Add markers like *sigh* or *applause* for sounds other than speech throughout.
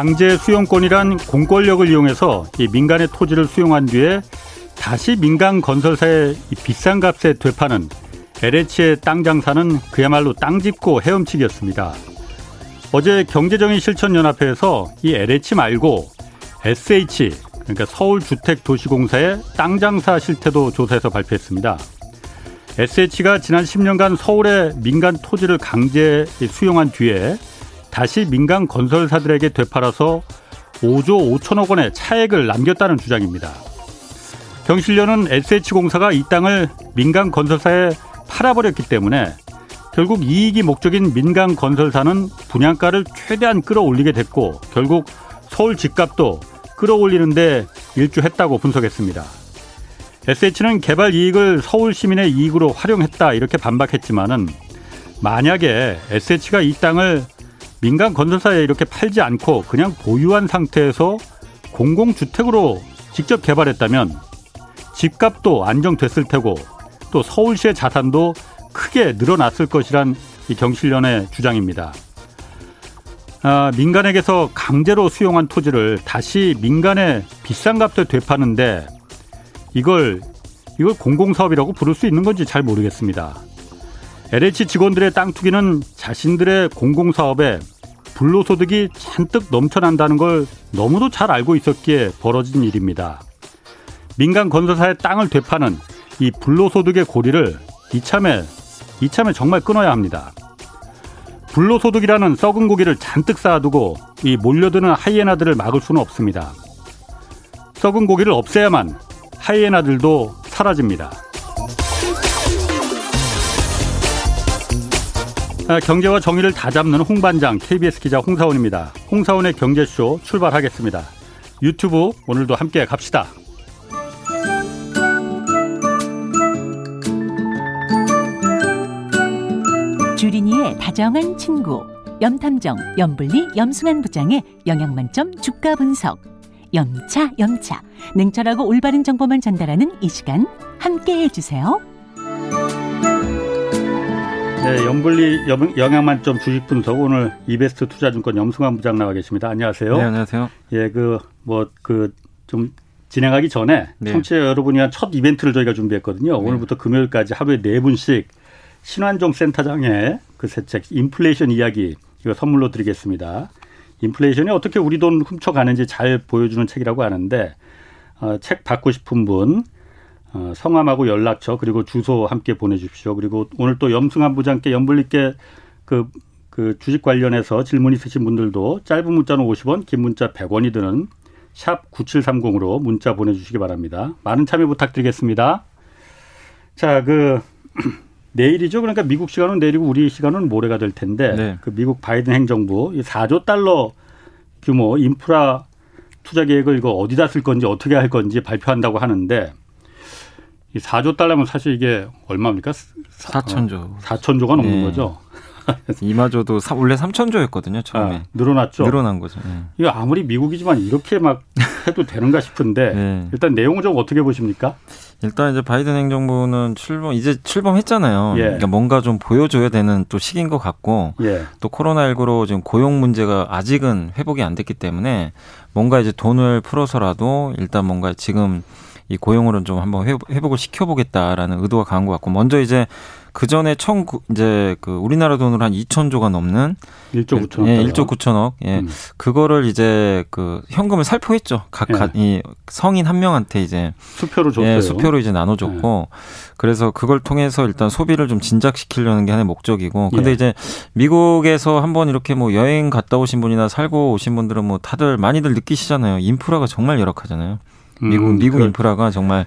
강제 수용권이란 공권력을 이용해서 이 민간의 토지를 수용한 뒤에 다시 민간 건설사의 비싼 값에 되파는 LH의 땅 장사는 그야말로 땅 짚고 헤엄치기였습니다. 어제 경제정의 실천연합회에서 이 LH 말고 SH 그러니까 서울주택도시공사의 땅 장사 실태도 조사해서 발표했습니다. SH가 지난 10년간 서울의 민간 토지를 강제 수용한 뒤에 다시 민간 건설사들에게 되팔아서 5조 5천억 원의 차액을 남겼다는 주장입니다. 경실련은 SH공사가 이 땅을 민간 건설사에 팔아버렸기 때문에 결국 이익이 목적인 민간 건설사는 분양가를 최대한 끌어올리게 됐고 결국 서울 집값도 끌어올리는데 일조했다고 분석했습니다. SH는 개발 이익을 서울 시민의 이익으로 활용했다 이렇게 반박했지만은 만약에 SH가 이 땅을 민간 건설사에 이렇게 팔지 않고 그냥 보유한 상태에서 공공주택으로 직접 개발했다면 집값도 안정됐을 테고 또 서울시의 자산도 크게 늘어났을 것이란 이 경실련의 주장입니다. 아, 민간에게서 강제로 수용한 토지를 다시 민간에 비싼 값에 되파는데 이걸 이걸 공공사업이라고 부를 수 있는 건지 잘 모르겠습니다. LH 직원들의 땅 투기는 자신들의 공공사업에 불로소득이 잔뜩 넘쳐난다는 걸 너무도 잘 알고 있었기에 벌어진 일입니다. 민간 건설사의 땅을 되파는 이 불로소득의 고리를 이참에 이참에 정말 끊어야 합니다. 불로소득이라는 썩은 고기를 잔뜩 쌓아두고 이 몰려드는 하이에나들을 막을 수는 없습니다. 썩은 고기를 없애야만 하이에나들도 사라집니다. 경제와 정의를 다 잡는 홍반장 KBS 기자 홍사원입니다. 홍사원의 경제쇼 출발하겠습니다. 유튜브 오늘도 함께 갑시다. 주린이의 다정한 친구 염탐정 염블리 염승한 부장의 영양만점 주가 분석 염차 염차 냉철하고 올바른 정보만 전달하는 이 시간 함께해 주세요. 네, 염블리 영양만점 주식 분석 오늘 이베스트 투자증권 염승환 부장 나와 계십니다. 안녕하세요. 네, 안녕하세요. 예, 그 뭐 그 좀 진행하기 전에 네. 청취자 여러분이 한 첫 이벤트를 저희가 준비했거든요. 네. 오늘부터 금요일까지 하루에 네 분씩 신환종 센터장의 그새 책 인플레이션 이야기 이거 선물로 드리겠습니다. 인플레이션이 어떻게 우리 돈 훔쳐가는지 잘 보여주는 책이라고 하는데 어, 책 받고 싶은 분 어, 성함하고 연락처 그리고 주소 함께 보내주십시오. 그리고 오늘 또 염승한 부장께 염불리께 그, 그 주식 관련해서 질문 있으신 분들도 짧은 문자는 50원, 긴 문자 100원이 드는 샵 9730으로 문자 보내주시기 바랍니다. 많은 참여 부탁드리겠습니다. 자, 그 *clears throat* 내일이죠. 그러니까 미국 시간은 내일이고 우리 시간은 모레가 될 텐데 네. 그 미국 바이든 행정부 4조 달러 규모 인프라 투자 계획을 이거 어디다 쓸 건지 어떻게 할 건지 발표한다고 하는데 이 4조 달러면 사실 이게 얼마입니까? 4천조. 4천조가 넘는 네. 거죠. *laughs* 이마저도 원래 3천조였거든요 처음에 아, 늘어났죠. 늘어난 거죠. 네. 이거 아무리 미국이지만 이렇게 막 해도 되는가 싶은데 *laughs* 네. 일단 내용을 좀 어떻게 보십니까? 일단 이제 바이든 행정부는 출범 이제 출범했잖아요. 예. 그러니까 뭔가 좀 보여줘야 되는 또 시기인 것 같고 예. 또 코로나19로 지금 고용 문제가 아직은 회복이 안 됐기 때문에 뭔가 이제 돈을 풀어서라도 일단 뭔가 지금 이 고용으로는 좀 한번 회복을 시켜보겠다라는 의도가 강한 것 같고 먼저 이제 그 전에 청 이제 그 우리나라 돈으로 한 2천조가 넘는 1조 9천억 예, 1조 9천억 예. 음. 그거를 이제 그 현금을 살포했죠. 각이 예. 성인 한 명한테 이제 수표로 줬어요. 예, 수표로 이제 나눠 줬고 예. 그래서 그걸 통해서 일단 소비를 좀 진작시키려는 게 하나의 목적이고 근데 예. 이제 미국에서 한번 이렇게 뭐 여행 갔다 오신 분이나 살고 오신 분들은 뭐 다들 많이들 느끼시잖아요. 인프라가 정말 열악하잖아요. 미국 음, 미국 그, 인프라가 정말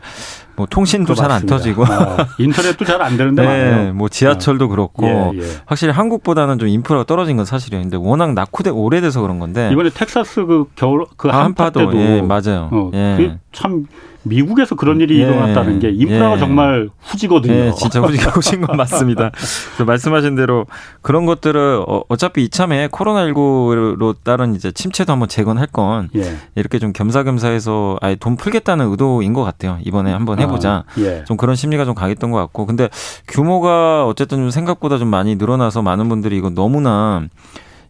뭐 통신도 잘 안 터지고 아, 인터넷도 잘 안 되는데 *laughs* 네. 뭐 지하철도 어. 그렇고 예, 예. 확실히 한국보다는 좀 인프라가 떨어진 건 사실이에요. 근데 워낙 낙후돼 오래돼서 그런 건데 이번에 텍사스 그 겨울 그 아, 한파 때도 예, 맞아요. 어, 예. 참 미국에서 그런 일이 예. 일어났다는 게 인프라가 예. 정말 후지거든요. 예, 진짜 후지가 후진 건 맞습니다. *laughs* 말씀하신 대로 그런 것들을 어, 어차피 이참에 코로나19로 따른 이제 침체도 한번 재건할 건 예. 이렇게 좀 겸사겸사해서 아예 돈 풀겠다는 의도인 것 같아요. 이번에 한번 해보자. 아, 예. 좀 그런 심리가 좀 강했던 것 같고. 근데 규모가 어쨌든 좀 생각보다 좀 많이 늘어나서 많은 분들이 이거 너무나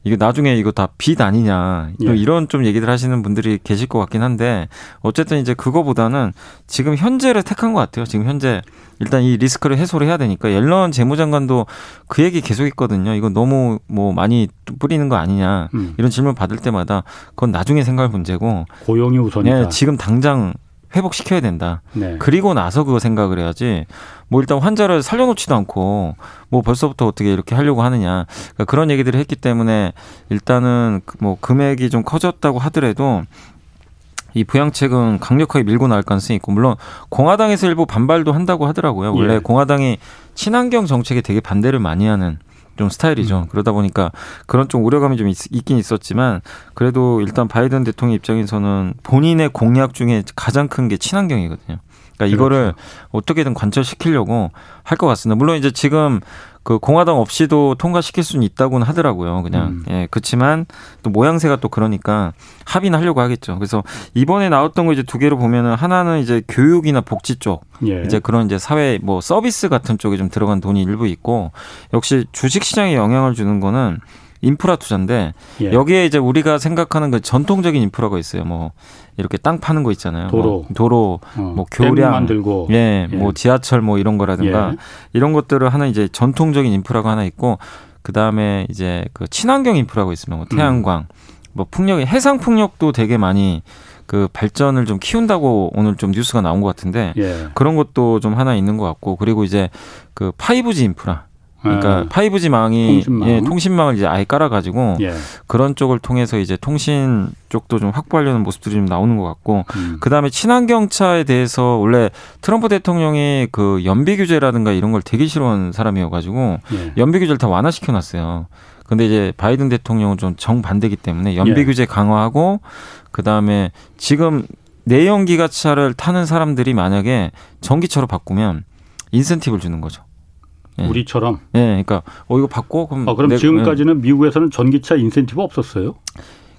이게 나중에 이거 다 빚 아니냐 예. 이런 좀 얘기들 하시는 분들이 계실 것 같긴 한데 어쨌든 이제 그거보다는 지금 현재를 택한 것 같아요. 지금 현재 일단 이 리스크를 해소를 해야 되니까 옐런 재무장관도 그 얘기 계속 했거든요. 이거 너무 뭐 많이 뿌리는 거 아니냐 음. 이런 질문 받을 때마다 그건 나중에 생각할 문제고 고용이 우선이다. 네, 지금 당장 회복시켜야 된다. 네. 그리고 나서 그거 생각을 해야지. 뭐 일단 환자를 살려놓지도 않고 뭐 벌써부터 어떻게 이렇게 하려고 하느냐. 그러니까 그런 얘기들을 했기 때문에 일단은 뭐 금액이 좀 커졌다고 하더라도 이 부양책은 강력하게 밀고 나갈 가능성이 있고 물론 공화당에서 일부 반발도 한다고 하더라고요. 원래 예. 공화당이 친환경 정책에 되게 반대를 많이 하는 좀 스타일이죠. 음. 그러다 보니까 그런 좀 우려감이 좀 있, 긴 있었지만 그래도 일단 바이든 대통령 입장에서는 본인의 공약 중에 가장 큰 게 친환경이거든요. 그러니까 이거를 그렇죠. 어떻게든 관철시키려고 할 것 같습니다. 물론 이제 지금 그 공화당 없이도 통과시킬 수는 있다고는 하더라고요. 그냥 음. 예 그렇지만 또 모양새가 또 그러니까 합의는 하려고 하겠죠. 그래서 이번에 나왔던 거 이제 두 개로 보면은 하나는 이제 교육이나 복지 쪽 예. 이제 그런 이제 사회 뭐 서비스 같은 쪽에 좀 들어간 돈이 일부 있고 역시 주식 시장에 영향을 주는 거는 인프라 투자인데 예. 여기에 이제 우리가 생각하는 그 전통적인 인프라가 있어요. 뭐 이렇게 땅 파는 거 있잖아요. 도로, 뭐 도로, 어, 뭐 교량 만들고, 예, 예, 뭐 지하철 뭐 이런 거라든가 예. 이런 것들을 하나 이제 전통적인 인프라가 하나 있고 그 다음에 이제 그 친환경 인프라가 있으면 뭐 태양광, 음. 뭐 풍력이 해상 풍력도 되게 많이 그 발전을 좀 키운다고 오늘 좀 뉴스가 나온 것 같은데 예. 그런 것도 좀 하나 있는 것 같고 그리고 이제 그 5G 인프라 그러니까 네. 5G망이 통신망. 예, 통신망을 이제 아예 깔아가지고 예. 그런 쪽을 통해서 이제 통신 쪽도 좀 확보하려는 모습들이 좀 나오는 것 같고 음. 그 다음에 친환경 차에 대해서 원래 트럼프 대통령이 그 연비 규제라든가 이런 걸 되게 싫어하는 사람이어가지고 예. 연비 규제를 다 완화시켜놨어요. 근데 이제 바이든 대통령은 좀 정반대기 때문에 연비 예. 규제 강화하고 그 다음에 지금 내연기관차를 타는 사람들이 만약에 전기차로 바꾸면 인센티브를 주는 거죠. 예. 우리처럼. 예, 네, 그러니까 어 이거 받고 그럼. 아, 그럼 내, 지금까지는 예. 미국에서는 전기차 인센티브 없었어요?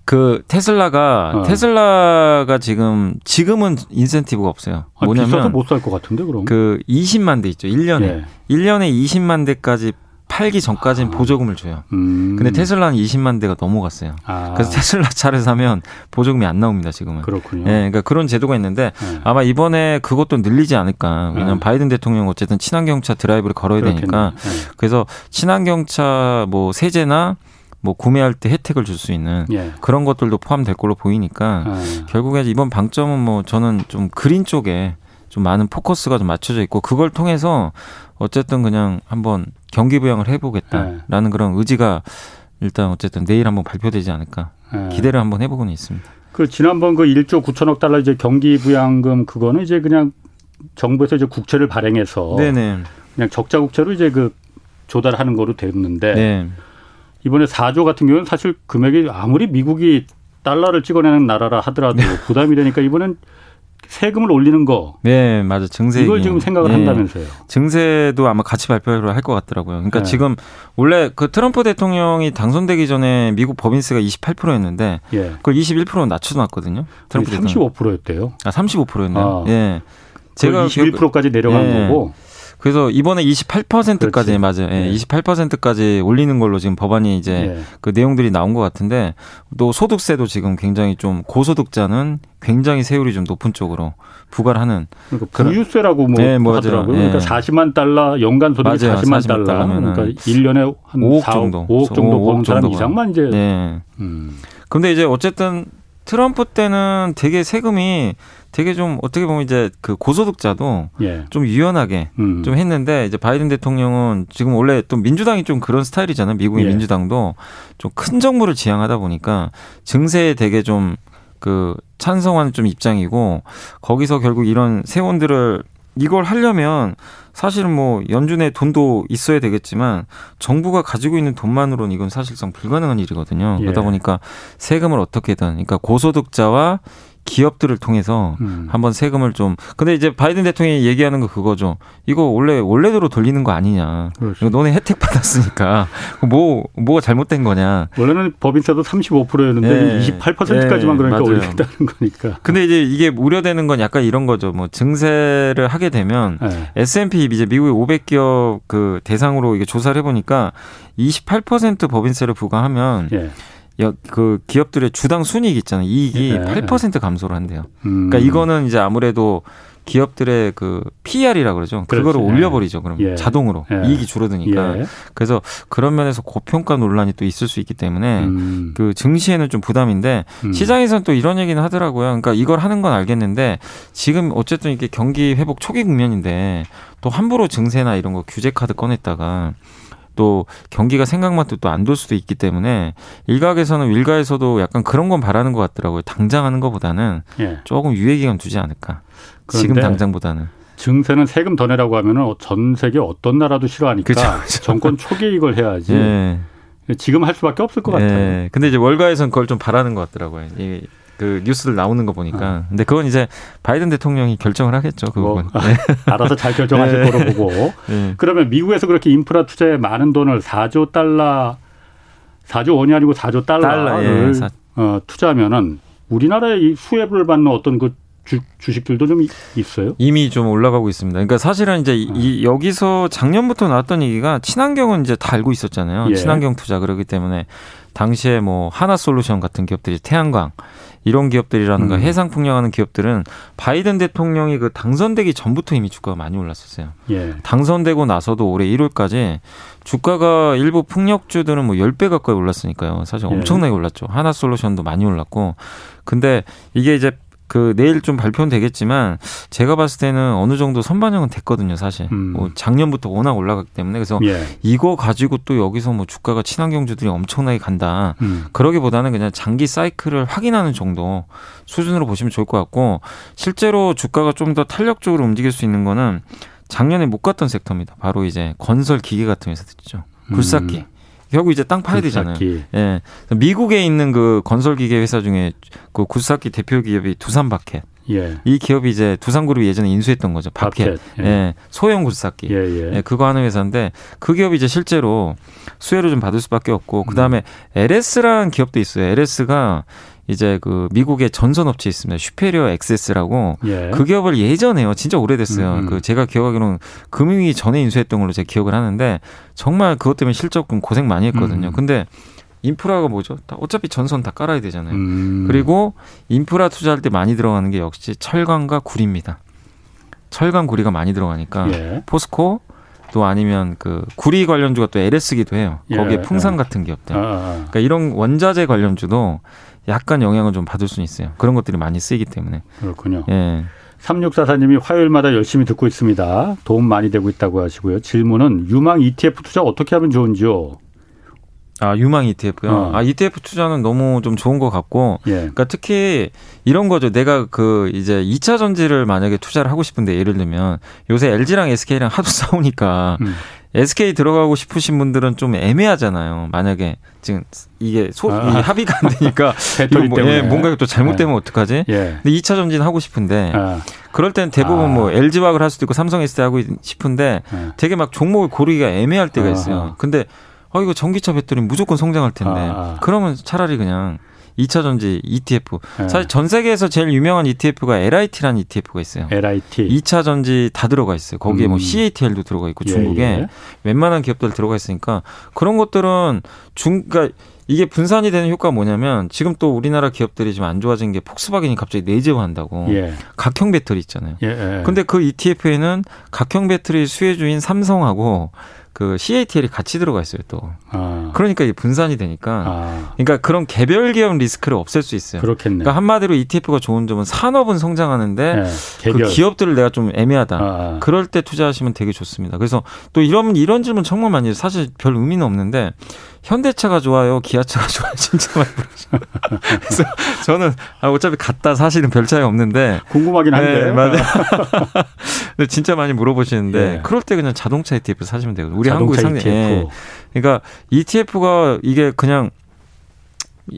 그 테슬라가 어. 테슬라가 지금 지금은 인센티브가 없어요. 아, 뭐냐면 못살 것 같은데 그럼. 그 20만 대 있죠. 1년에. 예. 1년에 20만 대까지 팔기 전까지는 아. 보조금을 줘요. 음. 근데 테슬라는 20만 대가 넘어갔어요. 아. 그래서 테슬라 차를 사면 보조금이 안 나옵니다, 지금은. 그렇군요. 예, 그러니까 그런 제도가 있는데 네. 아마 이번에 그것도 늘리지 않을까. 왜냐하면 네. 바이든 대통령 어쨌든 친환경차 드라이브를 걸어야 그렇겠네. 되니까. 네. 그래서 친환경차 뭐 세제나 뭐 구매할 때 혜택을 줄 수 있는 예. 그런 것들도 포함될 걸로 보이니까 예. 결국에 이번 방점은 뭐 저는 좀 그린 쪽에 좀 많은 포커스가 좀 맞춰져 있고 그걸 통해서 어쨌든 그냥 한번 경기 부양을 해보겠다라는 네. 그런 의지가 일단 어쨌든 내일 한번 발표되지 않을까 네. 기대를 한번 해보고는 있습니다. 그 지난번 그 1조 9천억 달러 이제 경기 부양금 그거는 이제 그냥 정부에서 이제 국채를 발행해서 네네. 그냥 적자 국채로 이제 그 조달하는 거로 됐는데 네. 이번에 4조 같은 경우는 사실 금액이 아무리 미국이 달러를 찍어내는 나라라 하더라도 네. 부담이 되니까 이번엔 세금을 올리는 거. 네, 맞아. 증세. 이걸 지금 생각을 네. 한다면서요. 증세도 아마 같이 발표를 할 것 같더라고요. 그러니까 네. 지금 원래 그 트럼프 대통령이 당선되기 전에 미국 법인세가 28%였는데 예. 그걸 21%로 낮춰놨거든요. 트럼프 35%였대요. 아, 35%였나요? 아. 예. 제가 21%까지 내려간 예. 거고. 그래서 이번에 28%까지 그렇지. 맞아요. 예, 네. 28%까지 올리는 걸로 지금 법안이 이제 네. 그 내용들이 나온 것 같은데 또 소득세도 지금 굉장히 좀 고소득자는 굉장히 세율이 좀 높은 쪽으로 부과를 하는 그러니까 부유세라고 뭐 네, 뭐 하더라고요. 예. 그러니까 40만 달러 연간 소득이 맞아요. 40만, 40만 달러 그러니까 1년에 한 5억 4, 정도 5억 정도 5억 버는 사람 이상만 이제 네. 음. 근데 이제 어쨌든 트럼프 때는 되게 세금이 되게 좀 어떻게 보면 이제 그 고소득자도 예. 좀 유연하게 음. 좀 했는데 이제 바이든 대통령은 지금 원래 또 민주당이 좀 그런 스타일이잖아요. 미국의 예. 민주당도 좀 큰 정부를 지향하다 보니까 증세에 되게 좀 그 찬성하는 좀 입장이고 거기서 결국 이런 세원들을 이걸 하려면 사실은 뭐 연준에 돈도 있어야 되겠지만 정부가 가지고 있는 돈만으로는 이건 사실상 불가능한 일이거든요. 예. 그러다 보니까 세금을 어떻게든 그러니까 고소득자와 기업들을 통해서 음. 한번 세금을 좀 근데 이제 바이든 대통령이 얘기하는 거 그거죠. 이거 원래 원래대로 돌리는 거 아니냐. 그렇죠. 너네 혜택 받았으니까 뭐 뭐가 잘못된 거냐. 원래는 법인세도 35%였는데 네. 28%까지만 네. 그러니까 맞아요. 올린다는 거니까. 근데 이제 이게 우려되는 건 약간 이런 거죠. 뭐 증세를 하게 되면 네. S&P 이제 미국의 500기업 그 대상으로 이게 조사를 해 보니까 28% 법인세를 부과하면 예. 그 기업들의 주당 순이익 있잖아요. 이익이 예. 8% 감소를 한대요. 음. 그러니까 이거는 이제 아무래도 기업들의 그 PR이라고 그러죠. 그거를 예. 올려버리죠. 그럼 예. 자동으로 예. 이익이 줄어드니까. 예. 그래서 그런 면에서 고평가 논란이 또 있을 수 있기 때문에 음. 그 증시에는 좀 부담인데 음. 시장에서는 또 이런 얘기는 하더라고요. 그러니까 이걸 하는 건 알겠는데 지금 어쨌든 이게 경기 회복 초기 국면인데 또 함부로 증세나 이런 거 규제 카드 꺼냈다가 또 경기가 생각만도 또 안 돌 수도 있기 때문에 일각에서는 일가에서도 약간 그런 건 바라는 것 같더라고요. 당장 하는 것보다는 예. 조금 유예 기간 두지 않을까. 지금 당장보다는. 증세는 세금 더 내라고 하면은 전 세계 어떤 나라도 싫어하니까 그쵸, 그쵸. 정권 초기에 이걸 해야지. 예. 지금 할 수밖에 없을 것 같아요. 예. 근데 이제 월가에서는 그걸 좀 바라는 것 같더라고요. 그 뉴스들 나오는 거 보니까. 어. 근데 그건 이제 바이든 대통령이 결정을 하겠죠. 그 뭐, 부분. 네. 알아서 잘 결정하실 *laughs* 네. 거로 보고. 네. 그러면 미국에서 그렇게 인프라 투자에 많은 돈을 4조 달러, 4조 원이 아니고 4조 달러를 달러, 예. 어, 투자하면은 우리나라에 이 수혜를 받는 어떤 그 주, 주식들도 좀 있어요? 이미 좀 올라가고 있습니다. 그러니까 사실은 이제 이, 이 여기서 작년부터 나왔던 얘기가 친환경은 이제 다 알고 있었잖아요. 예. 친환경 투자 그러기 때문에 당시에 뭐 하나솔루션 같은 기업들이 태양광 이런 기업들이라는가 음. 해상 풍력하는 기업들은 바이든 대통령이 그 당선되기 전부터 이미 주가가 많이 올랐었어요. 예. 당선되고 나서도 올해 1월까지 주가가 일부 풍력주들은 뭐 10배 가까이 올랐으니까요. 사실 예. 엄청나게 올랐죠. 하나솔루션도 많이 올랐고. 근데 이게 이제 그 내일 좀 발표는 되겠지만 제가 봤을 때는 어느 정도 선반영은 됐거든요, 사실. 음. 뭐 작년부터 워낙 올라갔기 때문에 그래서 예. 이거 가지고 또 여기서 뭐 주가가 친환경주들이 엄청나게 간다. 음. 그러기보다는 그냥 장기 사이클을 확인하는 정도 수준으로 보시면 좋을 것 같고 실제로 주가가 좀 더 탄력적으로 움직일 수 있는 거는 작년에 못 갔던 섹터입니다. 바로 이제 건설 기계 같은 회사들이죠. 굴삭기. 음. 결국 이제 땅 파야 되잖아요. 예. 미국에 있는 그 건설 기계 회사 중에 그 굴삭기 대표 기업이 두산 바켓. 예. 이 기업이 이제 두산그룹이 예전에 인수했던 거죠. 바켓. 예. 예. 소형 굴삭기. 예, 예. 예, 그거 하는 회사인데 그 기업이 이제 실제로 수혜를 좀 받을 수밖에 없고 그다음에 음. LS라는 기업도 있어요. LS가 이제 그 미국의 전선 업체 있습니다. 슈페리어 엑세스라고 예. 그 기업을 예전에요. 진짜 오래됐어요. 음. 그 제가 기억하기로는 금융위 전에 인수했던 걸로 제가 기억을 하는데 정말 그것 때문에 실적금 고생 많이 했거든요. 음. 근데 인프라가 뭐죠? 다 어차피 전선 다 깔아야 되잖아요. 음. 그리고 인프라 투자할 때 많이 들어가는 게 역시 철강과 구리입니다. 철강 구리가 많이 들어가니까 예. 포스코 또 아니면 그 구리 관련주가 또 LS기도 해요. 거기에 예. 풍산 같은 기업들. 아, 아, 아. 그러니까 이런 원자재 관련주도 약간 영향을 좀 받을 수는 있어요. 그런 것들이 많이 쓰이기 때문에. 그렇군요. 예. 3644님이 화요일마다 열심히 듣고 있습니다. 도움 많이 되고 있다고 하시고요. 질문은 유망 ETF 투자 어떻게 하면 좋은지요? 아, 유망 ETF요? 어. 아, ETF 투자는 너무 좀 좋은 것 같고. 예. 그러니까 특히 이런 거죠. 내가 그 이제 2차 전지를 만약에 투자를 하고 싶은데 예를 들면 요새 LG랑 SK랑 하도 *laughs* 싸우니까 음. SK 들어가고 싶으신 분들은 좀 애매하잖아요. 만약에 지금 이게 소, 아. 합의가 안 되니까 *laughs* 뭐, 예, 뭔가 또 잘못되면 네. 어떡하지? 예. 근데 2차 전진 하고 싶은데 아. 그럴 땐 대부분 아. 뭐 LG화학을 할 수도 있고 삼성 ST 하고 싶은데 예. 되게 막 종목을 고르기가 애매할 때가 있어요. 근데 어 이거 전기차 배터리 무조건 성장할 텐데 아. 그러면 차라리 그냥 2차 전지 ETF. 네. 사실 전 세계에서 제일 유명한 ETF가 LIT라는 ETF가 있어요. LIT. 2차 전지 다 들어가 있어요. 거기에 뭐 음. 뭐 CATL도 들어가 있고 중국에 예, 예. 웬만한 기업들 들어가 있으니까 그런 것들은 중 그러니까 이게 분산이 되는 효과가 뭐냐면 지금 또 우리나라 기업들이 좀안 좋아진 게 폭스바겐이 갑자기 내재화한다고 예. 각형 배터리 있잖아요. 예, 예. 근데 그 ETF에는 각형 배터리 수혜주인 삼성하고 그 CATL이 같이 들어가 있어요 또. 아. 그러니까 분산이 되니까. 아. 그러니까 그런 개별 기업 리스크를 없앨 수 있어요. 그렇겠네. 그러니까 한마디로 ETF가 좋은 점은 산업은 성장하는데 네, 그 기업들을 내가 좀 애매하다. 아, 아. 그럴 때 투자하시면 되게 좋습니다. 그래서 또 이런 이런 질문 정말 많이 해요. 사실 별 의미는 없는데 현대차가 좋아요, 기아차가 좋아요, *laughs* 진짜 많이 물어요. 그래서 저는 아, 어차피 같다 사실은 별 차이 없는데 궁금하긴 한데 네, 맞아요. *laughs* 근데 진짜 많이 물어보시는데 예. 그럴 때 그냥 자동차 ETF 사시면 되거든요. 우리 한국의 상대. 예. 그러니까 ETF가 이게 그냥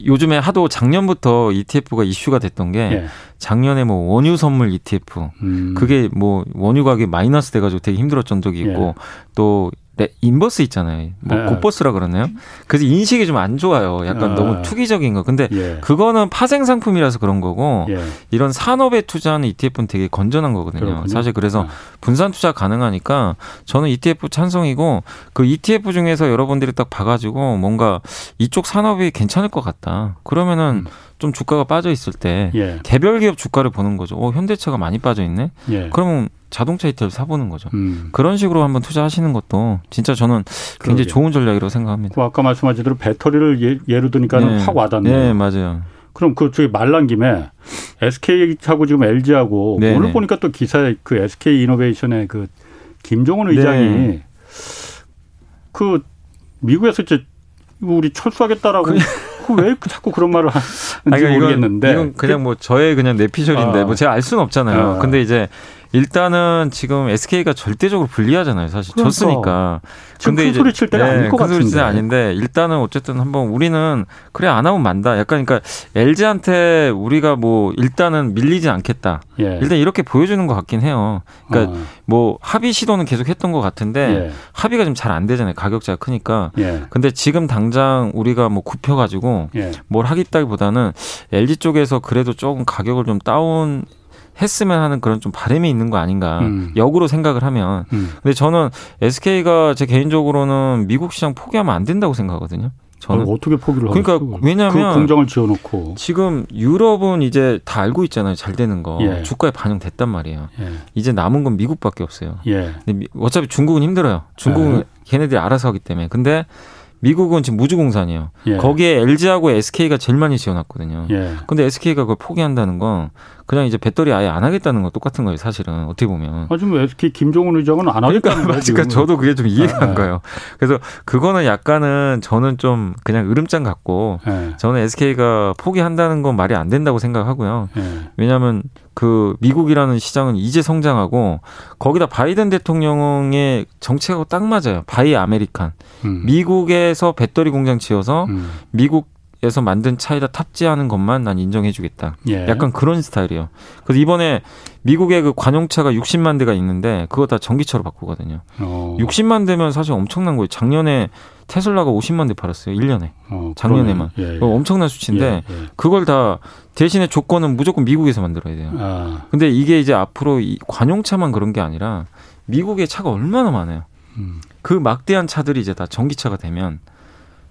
요즘에 하도 작년부터 ETF가 이슈가 됐던 게 예. 작년에 뭐 원유 선물 ETF 음. 그게 뭐 원유 가격이 마이너스 돼가지고 되게 힘들었던 적이 있고 예. 또 네, 인버스 있잖아요. 뭐 네. 곧버스라 그러나요? 그래서 인식이 좀 안 좋아요. 약간 아. 너무 투기적인 거. 근데 예. 그거는 파생 상품이라서 그런 거고 예. 이런 산업에 투자하는 ETF는 되게 건전한 거거든요. 그렇군요. 사실 그래서 아. 분산 투자 가능하니까 저는 ETF 찬성이고 그 ETF 중에서 여러분들이 딱 봐가지고 뭔가 이쪽 산업이 괜찮을 것 같다. 그러면은 음. 좀 주가가 빠져 있을 때 예. 개별 기업 주가를 보는 거죠. 어, 현대차가 많이 빠져 있네. 예. 그러면 자동차 ETF 사보는 거죠. 음. 그런 식으로 한번 투자하시는 것도 진짜 저는 굉장히 그러게. 좋은 전략이라고 생각합니다. 그 아까 말씀하신 대로 배터리를 예, 를 드니까 네. 확 와닿네요. 네, 맞아요. 그럼 그 저기 말난 김에 SK하고 지금 LG하고 네 오늘 네. 보니까 또 기사에 그 SK 이노베이션의 그 김종원 의장이 네. 그 미국에서 이제 우리 철수하겠다라고 그... 왜 자꾸 그런 말을 하는지 그러니까 모르겠는데 이건, 이건 그냥 뭐 저의 그냥 내피셜인데 아. 뭐 제가 알 수는 없잖아요. 아. 근데 이제 일단은 지금 SK가 절대적으로 불리하잖아요. 사실 그러니까. 졌으니까. 근데 큰 소리 칠 때가 네, 아닐 것 같은데. 큰 소리 아닌데 일단은 어쨌든 한번 우리는 그래 안 하면 만다. 약간 그러니까 LG한테 우리가 뭐 일단은 밀리지 않겠다. 예. 일단 이렇게 보여주는 것 같긴 해요. 그러니까 어. 뭐 합의 시도는 계속 했던 것 같은데 예. 합의가 좀 잘 안 되잖아요. 가격차가 크니까. 예. 근데 지금 당장 우리가 뭐 굽혀가지고 예. 뭘 하겠다기보다는 LG 쪽에서 그래도 조금 가격을 좀 다운 했으면 하는 그런 좀 바람이 있는 거 아닌가 음. 역으로 생각을 하면 음. 근데 저는 SK가 제 개인적으로는 미국 시장 포기하면 안 된다고 생각하거든요. 저는 어떻게 포기를 그러니까 하겠어? 왜냐하면 그 공장을 지어놓고 지금 유럽은 이제 다 알고 있잖아요. 잘 되는 거 예. 주가에 반영됐단 말이에요. 예. 이제 남은 건 미국밖에 없어요. 예. 근데 어차피 중국은 힘들어요. 중국은 예. 걔네들이 알아서 하기 때문에 근데 미국은 지금 무주공산이에요. 예. 거기에 LG하고 SK가 제일 많이 지어놨거든요. 예. 근데 SK가 그걸 포기한다는 건 그냥 이제 배터리 아예 안 하겠다는 거 똑같은 거예요, 사실은. 어떻게 보면. 아, 지금 SK 김종훈 의장은 안 하겠다는 그러니까, 그러니까 저도 그게 좀 이해가 아, 안 네. 가요. 그래서 그거는 약간은 저는 좀 그냥 으름장 같고 네. 저는 SK가 포기한다는 건 말이 안 된다고 생각하고요. 네. 왜냐하면 그 미국이라는 시장은 이제 성장하고 거기다 바이든 대통령의 정책하고 딱 맞아요. Buy American. 음. 미국에서 배터리 공장 지어서 음. 미국 에서 만든 차에다 탑재하는 것만 난 인정해주겠다. 예. 약간 그런 스타일이에요. 그래서 이번에 미국의 그 관용차가 60만 대가 있는데 그거 다 전기차로 바꾸거든요. 어. 60만 대면 사실 엄청난 거예요. 작년에 테슬라가 50만 대 팔았어요. 1년에. 어, 작년에만. 예, 예. 엄청난 수치인데 예, 예. 그걸 다 대신에 조건은 무조건 미국에서 만들어야 돼요. 아. 근데 이게 이제 앞으로 이 관용차만 그런 게 아니라 미국의 차가 얼마나 많아요. 음. 그 막대한 차들이 이제 다 전기차가 되면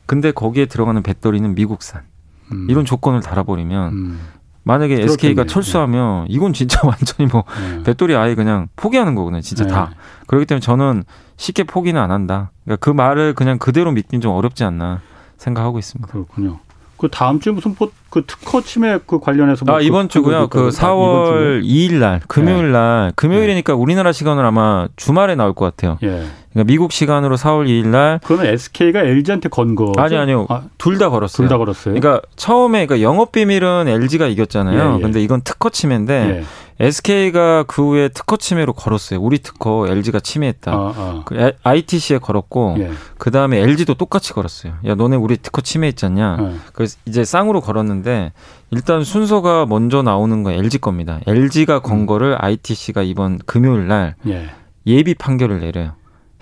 근데 거기에 들어가는 배터리는 미국산. 음. 이런 조건을 달아버리면 음. 만약에 그렇겠네. SK가 철수하면 네. 이건 진짜 *laughs* 완전히 뭐 네. 배터리 아예 그냥 포기하는 거거든요. 진짜 네. 다. 그렇기 때문에 저는 쉽게 포기는 안 한다. 그러니까 그 말을 그냥 그대로 믿긴 좀 어렵지 않나 생각하고 있습니다. 그렇군요. 그 다음 주에 무슨 뭐, 그 특허 침해 그 관련해서 뭐 아 이번 그, 주고요. 그 4월 2일 날 금요일 날 금요일이니까 네. 우리나라 시간으로 아마 주말에 나올 것 같아요. 예. 그러니까 미국 시간으로 4월 2일 날 그러면 SK가 LG한테 건 거. 아니 아니요. 아, 둘다 걸었어요. 둘 다 걸었어요. 그러니까 처음에 그러니까 영업 비밀은 LG가 이겼잖아요. 예, 예. 근데 이건 특허 침해인데 예. SK가 그 후에 특허 침해로 걸었어요. 우리 특허 LG가 침해했다. 아, 아. 그 ITC에 걸었고 예. 그 다음에 LG도 똑같이 걸었어요. 야 너네 우리 특허 침해했잖냐. 예. 그래서 이제 쌍으로 걸었는데 일단 순서가 먼저 나오는 건 LG 겁니다. LG가 건 음. 거를 ITC가 이번 금요일 날 예. 예비 판결을 내려요.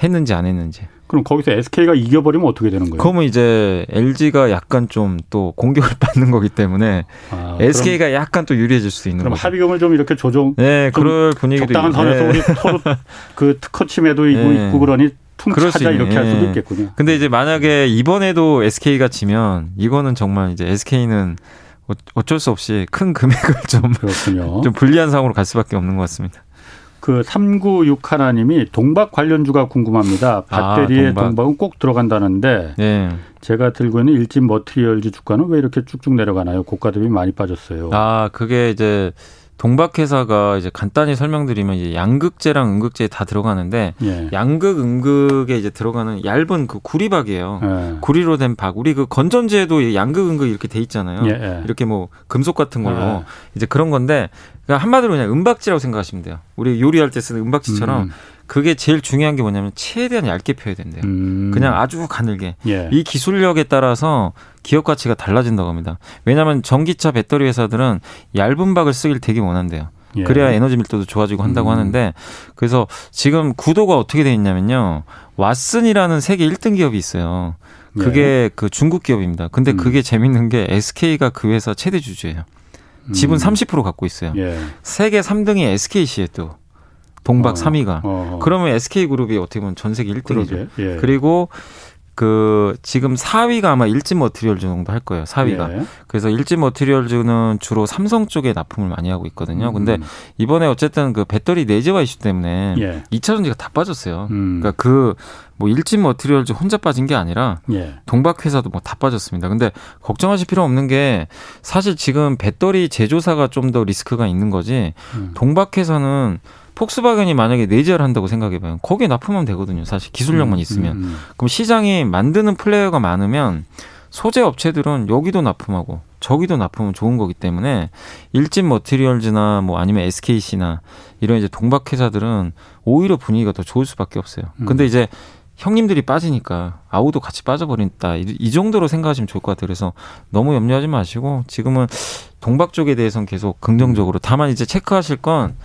했는지 안 했는지. 그럼 거기서 SK가 이겨버리면 어떻게 되는 거예요? 그러면 이제 LG가 약간 좀 또 공격을 *laughs* 받는 거기 때문에 아, SK가 약간 또 유리해질 수 있는 그럼 거죠. 합의금을 좀 이렇게 조정. 네, 그럴 분위기도 적당한 선에서 네. 우리 서로 *laughs* 그 특허 침해도 네. 있고 그러니 퉁치자 이렇게 할 수도 있겠군요. 근데 이제 만약에 이번에도 SK가 지면 이거는 정말 이제 SK는 어쩔 수 없이 큰 금액을 좀, *laughs* 좀 불리한 상황으로 갈 수밖에 없는 것 같습니다. 그 396 하나님이 동박 관련주가 궁금합니다. 아, 배터리에 아, 동박. 은꼭 들어간다는데 네. 제가 들고 있는 일진 머티리얼즈 주가는 왜 이렇게 쭉쭉 내려가나요? 고가 대비 많이 빠졌어요. 아 그게 이제 동박회사가 이제 간단히 설명드리면 이제 양극재랑 음극재 다 들어가는데 예. 양극 음극에 이제 들어가는 얇은 그 구리박이에요. 예. 구리로 된 박. 우리 그 건전지에도 양극 음극 이렇게 돼 있잖아요. 예. 예. 이렇게 뭐 금속 같은 걸로 예. 이제 그런 건데 그러니까 한마디로 그냥 은박지라고 생각하시면 돼요. 우리 요리할 때 쓰는 은박지처럼 음. 그게 제일 중요한 게 뭐냐면 최대한 얇게 펴야 된대요. 음. 그냥 아주 가늘게. 예. 이 기술력에 따라서 기업 가치가 달라진다고 합니다. 왜냐하면 전기차 배터리 회사들은 얇은 박을 쓰길 되게 원한대요. 예. 그래야 에너지 밀도도 좋아지고 한다고 음. 하는데 그래서 지금 구도가 어떻게 돼 있냐면요. 왓슨이라는 세계 1등 기업이 있어요. 그게 예. 그 중국 기업입니다. 근데 음. 그게 재밌는 게 SK가 그 회사 최대 주주예요. 지분 음. 30% 갖고 있어요. 예. 세계 3등이 SKC에 또 동박 어. 3위가. 어. 그러면 SK그룹이 어떻게 보면 전 세계 1등이죠. 예. 그리고 그 지금 4위가 아마 일진 머티리얼즈 정도 할 거예요. 4위가. 예. 그래서 일진 머티리얼즈는 주로 삼성 쪽에 납품을 많이 하고 있거든요. 음. 근데 이번에 어쨌든 그 배터리 내재화 이슈 때문에 예. 2차 전지가 다 빠졌어요. 음. 그러니까 그 뭐 일진 머티리얼즈 혼자 빠진 게 아니라 예. 동박 회사도 뭐 다 빠졌습니다. 근데 걱정하실 필요 없는 게 사실 지금 배터리 제조사가 좀 더 리스크가 있는 거지. 음. 동박 회사는 폭스바겐이 만약에 내재를 한다고 생각해봐요. 거기에 납품하면 되거든요. 사실 기술력만 음, 있으면. 음, 음. 그럼 시장이 만드는 플레이어가 많으면 소재 업체들은 여기도 납품하고 저기도 납품은 좋은 거기 때문에 일진 머티리얼즈나 뭐 아니면 SKC나 이런 이제 동박 회사들은 오히려 분위기가 더 좋을 수밖에 없어요. 음. 근데 이제 형님들이 빠지니까 아우도 같이 빠져버린다. 이, 이 정도로 생각하시면 좋을 것 같아요. 그래서 너무 염려하지 마시고 지금은 동박 쪽에 대해서는 계속 긍정적으로 다만 이제 체크하실 건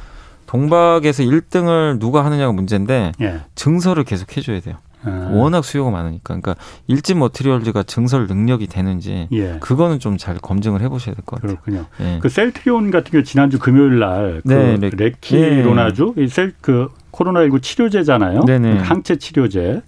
동박에서 1등을 누가 하느냐가 문제인데 예. 증설을 계속 해줘야 돼요. 아. 워낙 수요가 많으니까. 그러니까 일진 머티리얼즈가 증설 능력이 되는지 예. 그거는 좀 잘 검증을 해보셔야 될 것 같아요. 그렇군요. 예. 그 셀트리온 같은 경우 지난주 금요일 날그 네, 레키로나주 예. 셀그 코로나19 치료제잖아요. 네네. 그 항체 치료제.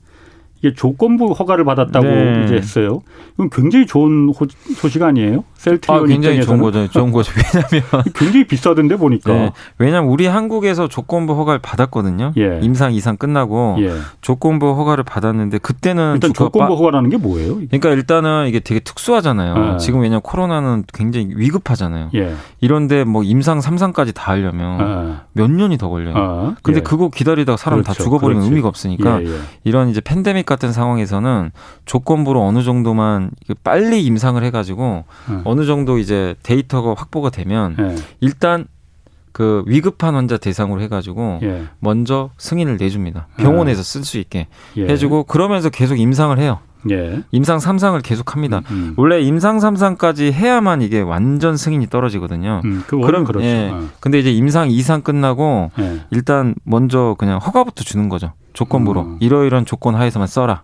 이게 조건부 허가를 받았다고 네. 이제 했어요. 이건 굉장히 좋은 소식 아니에요? 셀트리온 아, 굉장히 입장에서는. 좋은 거죠. 좋은 거죠. *laughs* 왜냐면 굉장히 비싸던데 보니까. 네. 왜냐면 우리 한국에서 조건부 허가를 받았거든요. 예. 임상 이상 끝나고 예. 조건부 허가를 받았는데 그때는 일단 조건부 빠... 허가라는 게 뭐예요? 그러니까 일단은 이게 되게 특수하잖아요. 아. 지금 왜냐면 코로나는 굉장히 위급하잖아요. 예. 이런데 뭐 임상 3상까지 다 하려면 아. 몇 년이 더 걸려요. 아. 근데 예. 그거 기다리다가 사람 그렇죠. 다 죽어버리면 그렇지. 의미가 없으니까 예, 예. 이런 이제 팬데믹 같은 상황에서는 조건부로 어느 정도만 빨리 임상을 해가지고 음. 어느 정도 이제 데이터가 확보가 되면 네. 일단 그 위급한 환자 대상으로 해가지고 예. 먼저 승인을 내줍니다. 병원에서 쓸 수 있게 예. 해주고 그러면서 계속 임상을 해요. 예. 임상 3상을 계속 합니다. 음, 음. 원래 임상 3상까지 해야만 이게 완전 승인이 떨어지거든요. 음, 그 그럼 그렇죠. 예. 어. 근데 이제 임상 2상 끝나고 예. 일단 먼저 그냥 허가부터 주는 거죠. 조건부로 음. 이러이러한 조건 하에서만 써라.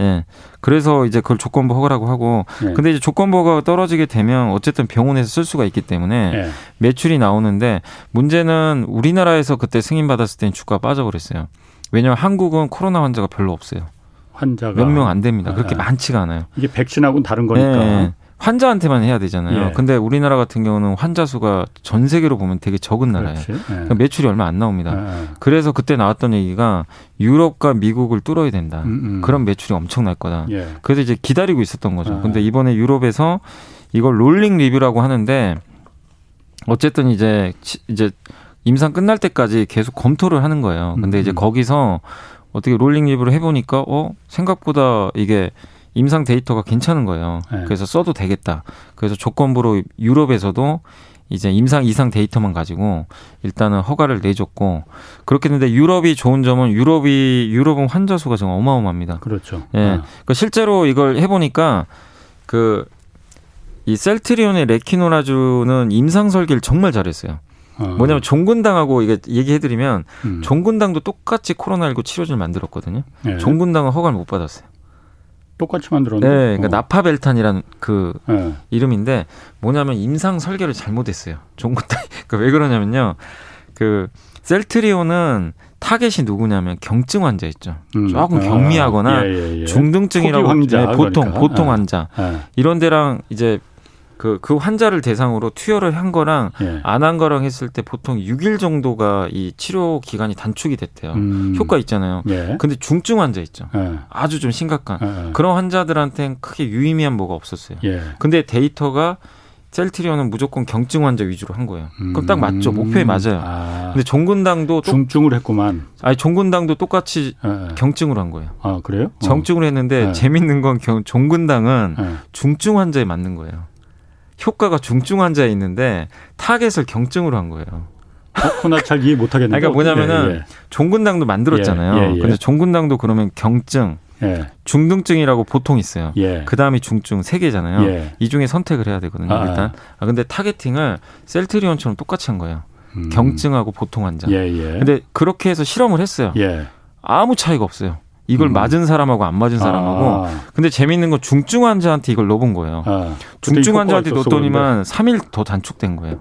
예. 그래서 이제 그걸 조건부 허가라고 하고 예. 근데 이제 조건부 허가가 떨어지게 되면 어쨌든 병원에서 쓸 수가 있기 때문에 예. 매출이 나오는데 문제는 우리나라에서 그때 승인 받았을 때는 주가가 빠져버렸어요. 왜냐하면 한국은 코로나 환자가 별로 없어요. 환자가 몇 명 안 됩니다. 그렇게 예. 많지가 않아요. 이게 백신하고는 다른 거니까. 예. 환자한테만 해야 되잖아요. 예. 근데 우리나라 같은 경우는 환자 수가 전 세계로 보면 되게 적은 나라예요. 예. 그러니까 매출이 얼마 안 나옵니다. 예. 그래서 그때 나왔던 얘기가 유럽과 미국을 뚫어야 된다. 음, 음. 그런 매출이 엄청날 거다. 예. 그래서 이제 기다리고 있었던 거죠. 아. 근데 이번에 유럽에서 이걸 rolling review라고 하는데 어쨌든 이제 이제 임상 끝날 때까지 계속 검토를 하는 거예요. 근데 음. 이제 거기서 어떻게 rolling review를 해보니까 어 생각보다 이게 임상 데이터가 괜찮은 거예요. 네. 그래서 써도 되겠다. 그래서 조건부로 유럽에서도 이제 임상 이상 데이터만 가지고 일단은 허가를 내줬고 그렇게 했는데 유럽이 좋은 점은 유럽이 유럽은 환자 수가 정말 어마어마합니다. 그렇죠. 예. 네. 그 실제로 이걸 해보니까 그 이 셀트리온의 레키노라주는 임상 설계를 정말 잘했어요. 어. 뭐냐면 종군당하고 이게 얘기해드리면 음. 종군당도 똑같이 코로나19 치료제를 만들었거든요. 네. 종군당은 허가를 못 받았어요. 똑같이 만들었는데. 네, 그러니까 어. 나파벨탄이라는 그 네. 이름인데 뭐냐면 임상 설계를 잘못했어요. 종근당. 그러니까 왜 그러냐면요. 그 셀트리온은 타겟이 누구냐면 경증 환자 있죠. 음. 조금 아, 경미하거나 예, 예, 예. 중등증이라고 환자, 네, 보통 그러니까. 보통 예. 환자 예. 이런 데랑 이제 그, 그 환자를 대상으로 투여를 한 거랑 예. 안한 거랑 했을 때 보통 6일 정도가 이 치료 기간이 단축이 됐대요. 음. 효과 있잖아요. 예. 근데 중증 환자 있죠. 예. 아주 좀 심각한 예, 예. 그런 환자들한테는 크게 유의미한 뭐가 없었어요. 예. 근데 데이터가 셀트리온은 무조건 경증 환자 위주로 한 거예요. 그럼 딱 맞죠. 음. 목표에 맞아요. 아. 근데 종근당도 중증을 했구만. 아니 종근당도 똑같이 경증으로 한 거예요. 아 그래요? 경증으로 했는데 재밌는 건 종근당은 중증 환자에 맞는 거예요. 효과가 중증 환자에 있는데 타겟을 경증으로 한 거예요. 어, 그건 잘 이해 못 하겠는데. 그러니까 뭐냐면은 예, 예. 종근당도 만들었잖아요. 예, 예, 예. 근데 종근당도 그러면 경증, 예. 중등증이라고 보통 있어요. 예. 그 다음이 중증 세 개잖아요. 예. 이 중에 선택을 해야 되거든요. 아, 일단. 아, 근데 타겟팅을 셀트리온처럼 똑같이 한 거예요. 음. 경증하고 보통 환자. 예, 예. 근데 그렇게 해서 실험을 했어요. 예. 아무 차이가 없어요. 이걸 음. 맞은 사람하고 안 맞은 사람하고. 아. 근데 재미있는 건 중증 환자한테 이걸 넣어본 거예요. 아. 중증 환자한테 넣었더니만 3일 더 단축된 거예요.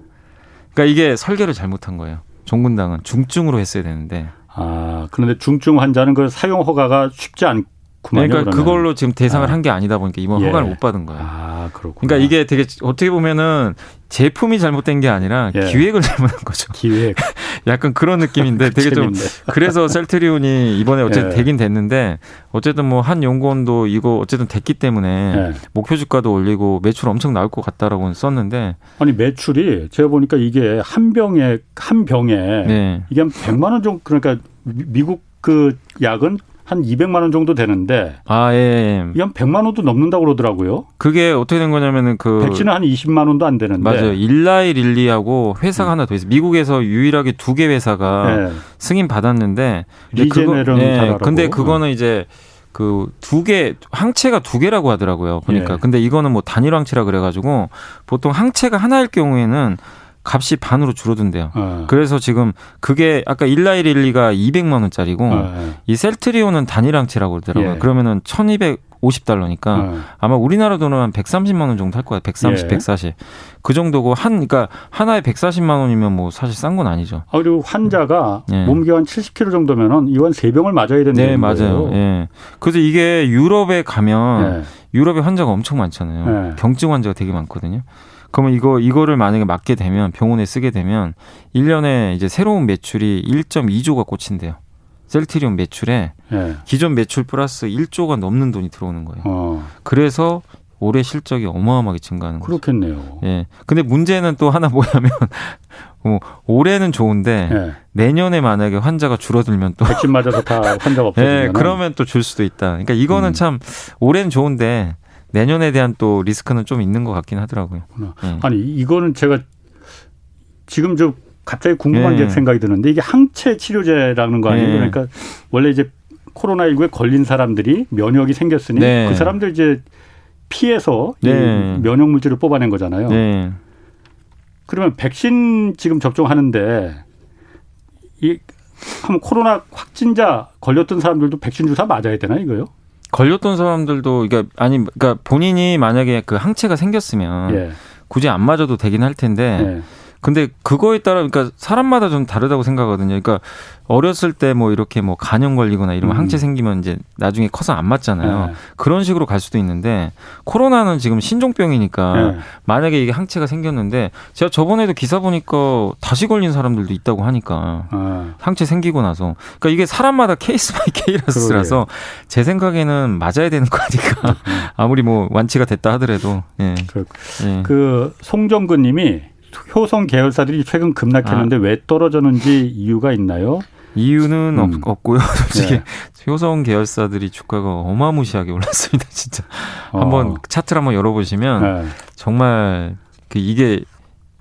그러니까 이게 설계를 잘못한 거예요. 종군당은 중증으로 했어야 되는데. 아, 그런데 중증 환자는 그 사용 허가가 쉽지 않 그러니까 그러면. 그걸로 지금 대상을 아. 한게 아니다 보니까 이번 예. 허가를 못 받은 거예요. 아, 그렇구나. 그러니까 이게 되게 어떻게 보면은 제품이 잘못된 게 아니라 예. 기획을 잘못한 거죠. 기획. *laughs* 약간 그런 느낌인데 되게 좀 그래서 셀트리온이 이번에 어쨌든 예. 되긴 됐는데 어쨌든 뭐 한 연구원도 이거 어쨌든 됐기 때문에 예. 목표 주가도 올리고 매출 엄청 나올 것 같다라고 썼는데 아니 매출이 제가 보니까 이게 한 병에 한 병에 네. 이게 한 100만 원 정도 그러니까 미국 그 약은 한 200만 원 정도 되는데 아, 예, 예. 이 한 100만 원도 넘는다고 그러더라고요. 그게 어떻게 된 거냐면은 그 백신은 한 20만 원도 안 되는데 맞아요. 일라이 릴리하고 회사가 음. 하나 더 있어요. 미국에서 유일하게 두 개 회사가 네. 승인 받았는데 리제네론 네, 근데 그거는 이제 그 두 개 항체가 두 개라고 하더라고요. 보니까. 예. 근데 이거는 뭐 단일 항체라 그래 가지고 보통 항체가 하나일 경우에는 값이 반으로 줄어든대요. 어. 그래서 지금 그게 아까 일라이릴리가 200만 원짜리고 어. 이 셀트리온은 단일항체라고 그러더라고요. 예. 그러면은 1250달러니까 어. 아마 우리나라 돈은 한 130만 원 정도 할 거야. 130, 예. 140. 그 정도고 한 그러니까 하나에 140만 원이면 뭐 사실 싼 건 아니죠. 아, 그리고 환자가 예. 몸무게한 70kg 정도면은 이건 세 병을 맞아야 되는 네, 맞아요. 예. 그래서 이게 유럽에 가면 예. 유럽에 환자가 엄청 많잖아요. 예. 경증 환자가 되게 많거든요. 그러면 이거 이거를 만약에 맞게 되면 병원에 쓰게 되면 1년에 이제 새로운 매출이 1.2조가 꽂힌대요. 셀트리온 매출에 네. 기존 매출 플러스 1조가 넘는 돈이 들어오는 거예요. 어. 그래서 올해 실적이 어마어마하게 증가하는 거죠. 그렇겠네요. 예. 근데 문제는 또 하나 뭐냐면 *laughs* 뭐 올해는 좋은데 네. 내년에 만약에 환자가 줄어들면 또 백신 맞아서 다 환자가 없어지면 *laughs* 예, 그러면 또 줄 수도 있다. 그러니까 이거는 음. 참 올해는 좋은데 내년에 대한 또 리스크는 좀 있는 것 같긴 하더라고요. 네. 아니 이거는 제가 지금 저 갑자기 궁금한 네. 게 생각이 드는데 이게 항체 치료제라는 거 아니에요? 네. 그러니까 원래 이제 코로나 19에 걸린 사람들이 면역이 생겼으니 네. 그 사람들 이제 피해서 네. 면역 물질을 뽑아낸 거잖아요. 네. 그러면 백신 지금 접종하는데 이 그럼 코로나 확진자 걸렸던 사람들도 백신 주사 맞아야 되나 이거요? 걸렸던 사람들도 그러니까 아니 그러니까 본인이 만약에 그 항체가 생겼으면 예. 굳이 안 맞아도 되긴 할 텐데 예. 근데 그거에 따라 그러니까 사람마다 좀 다르다고 생각하거든요. 그러니까 어렸을 때 뭐 이렇게 뭐 간염 걸리거나 이러면 음. 항체 생기면 이제 나중에 커서 안 맞잖아요. 네. 그런 식으로 갈 수도 있는데 코로나는 지금 신종병이니까 네. 만약에 이게 항체가 생겼는데 제가 저번에도 기사 보니까 다시 걸린 사람들도 있다고 하니까 네. 항체 생기고 나서 그러니까 이게 사람마다 case by *laughs* case라서 제 생각에는 맞아야 되는 거 아니까 아무리 뭐 완치가 됐다 하더라도 예. 예. 그 송정근님이 효성 계열사들이 최근 급락했는데 아. 왜 떨어졌는지 이유가 있나요? 이유는 음. 없, 고요 *laughs* 솔직히 네. 효성 계열사들이 주가가 어마무시하게 올랐습니다. *laughs* 진짜 어. 한번 차트를 한번 열어보시면 네. 정말 그 이게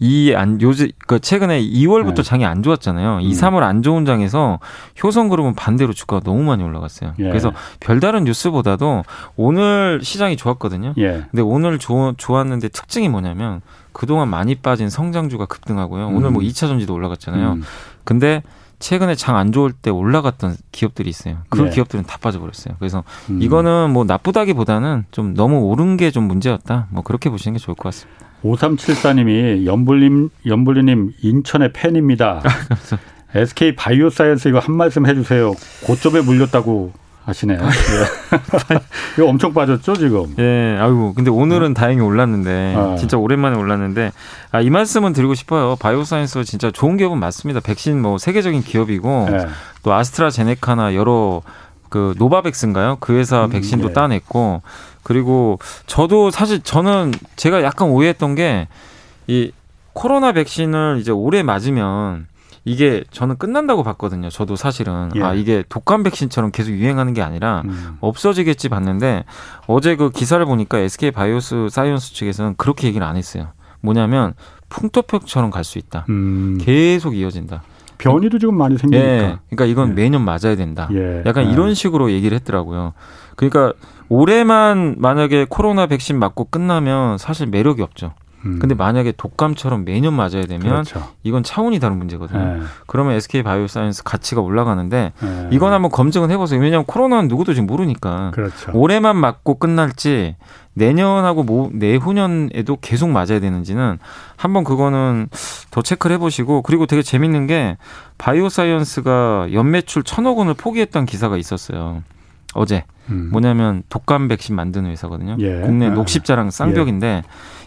이안 요즘 그 최근에 2월부터 네. 장이 안 좋았잖아요. 음. 2, 3월 안 좋은 장에서 효성그룹은 반대로 주가가 너무 많이 올라갔어요. 예. 그래서 별다른 뉴스보다도 오늘 시장이 좋았거든요. 예. 근데 오늘 조, 좋았는데 특징이 뭐냐면 그동안 많이 빠진 성장주가 급등하고요. 오늘 뭐 2차 음. 전지도 올라갔잖아요. 음. 근데 최근에 장 안 좋을 때 올라갔던 기업들이 있어요. 그 네. 기업들은 다 빠져버렸어요. 그래서 음. 이거는 뭐 나쁘다기보다는 좀 너무 오른 게 좀 문제였다. 뭐 그렇게 보시는 게 좋을 것 같습니다. 5374님이 연불님, 연불리님 인천의 팬입니다. *laughs* SK 바이오사이언스 이거 한 말씀 해주세요. 고점에 물렸다고 하시네요. 예. *laughs* 이거 엄청 빠졌죠 지금. 예, 아이고 근데 오늘은 어. 다행히 올랐는데 어. 진짜 오랜만에 올랐는데 아, 이 말씀은 드리고 싶어요. 바이오사이언스 진짜 좋은 기업은 맞습니다. 백신 뭐 세계적인 기업이고 예. 또 아스트라제네카나 여러 그 노바백스인가요? 그 회사 음, 백신도 예. 따냈고 그리고 저도 사실 저는 제가 약간 오해했던 게 이 코로나 백신을 이제 올해 맞으면 이게 저는 끝난다고 봤거든요. 저도 사실은 예. 아 이게 독감 백신처럼 계속 유행하는 게 아니라 음. 없어지겠지 봤는데 어제 그 기사를 보니까 SK 바이오사이언스 측에서는 그렇게 얘기를 안 했어요. 뭐냐면 풍토병처럼 갈 수 있다. 음. 계속 이어진다. 변이도 지금 많이 생기니까. 예, 그러니까 이건 예. 매년 맞아야 된다. 예. 약간 이런 예. 식으로 얘기를 했더라고요. 그러니까 올해만 만약에 코로나 백신 맞고 끝나면 사실 매력이 없죠. 음. 근데 만약에 독감처럼 매년 맞아야 되면 그렇죠. 이건 차원이 다른 문제거든요. 네. 그러면 SK 바이오사이언스 가치가 올라가는데 네. 이건 한번 검증은 해보세요. 왜냐하면 코로나는 누구도 지금 모르니까. 그렇죠. 올해만 맞고 끝날지 내년하고 뭐 내후년에도 계속 맞아야 되는지는 한번 그거는 더 체크를 해보시고 그리고 되게 재밌는 게 바이오사이언스가 연매출 천억 원을 포기했던 기사가 있었어요. 어제 음. 뭐냐면 독감 백신 만드는 회사거든요. 예. 국내 아. 녹십자랑 쌍벽인데 예.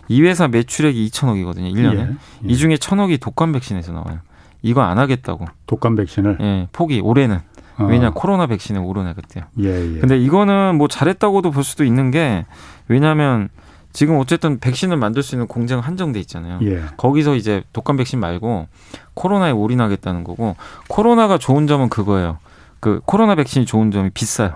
이 회사 매출액이 2천억이거든요. 1년에. 예. 예. 이 중에 천억이 독감 백신에서 나와요. 이거 안 하겠다고. 독감 백신을? 예, 포기 올해는. 어. 왜냐 코로나 백신에 오르나 그때요. 예, 예. 근데 이거는 뭐 잘했다고도 볼 수도 있는 게 왜냐하면 지금 어쨌든 백신을 만들 수 있는 공장 한정돼 있잖아요. 예. 거기서 이제 독감 백신 말고 코로나에 올인하겠다는 거고 코로나가 좋은 점은 그거예요. 그 코로나 백신이 좋은 점이 비싸요.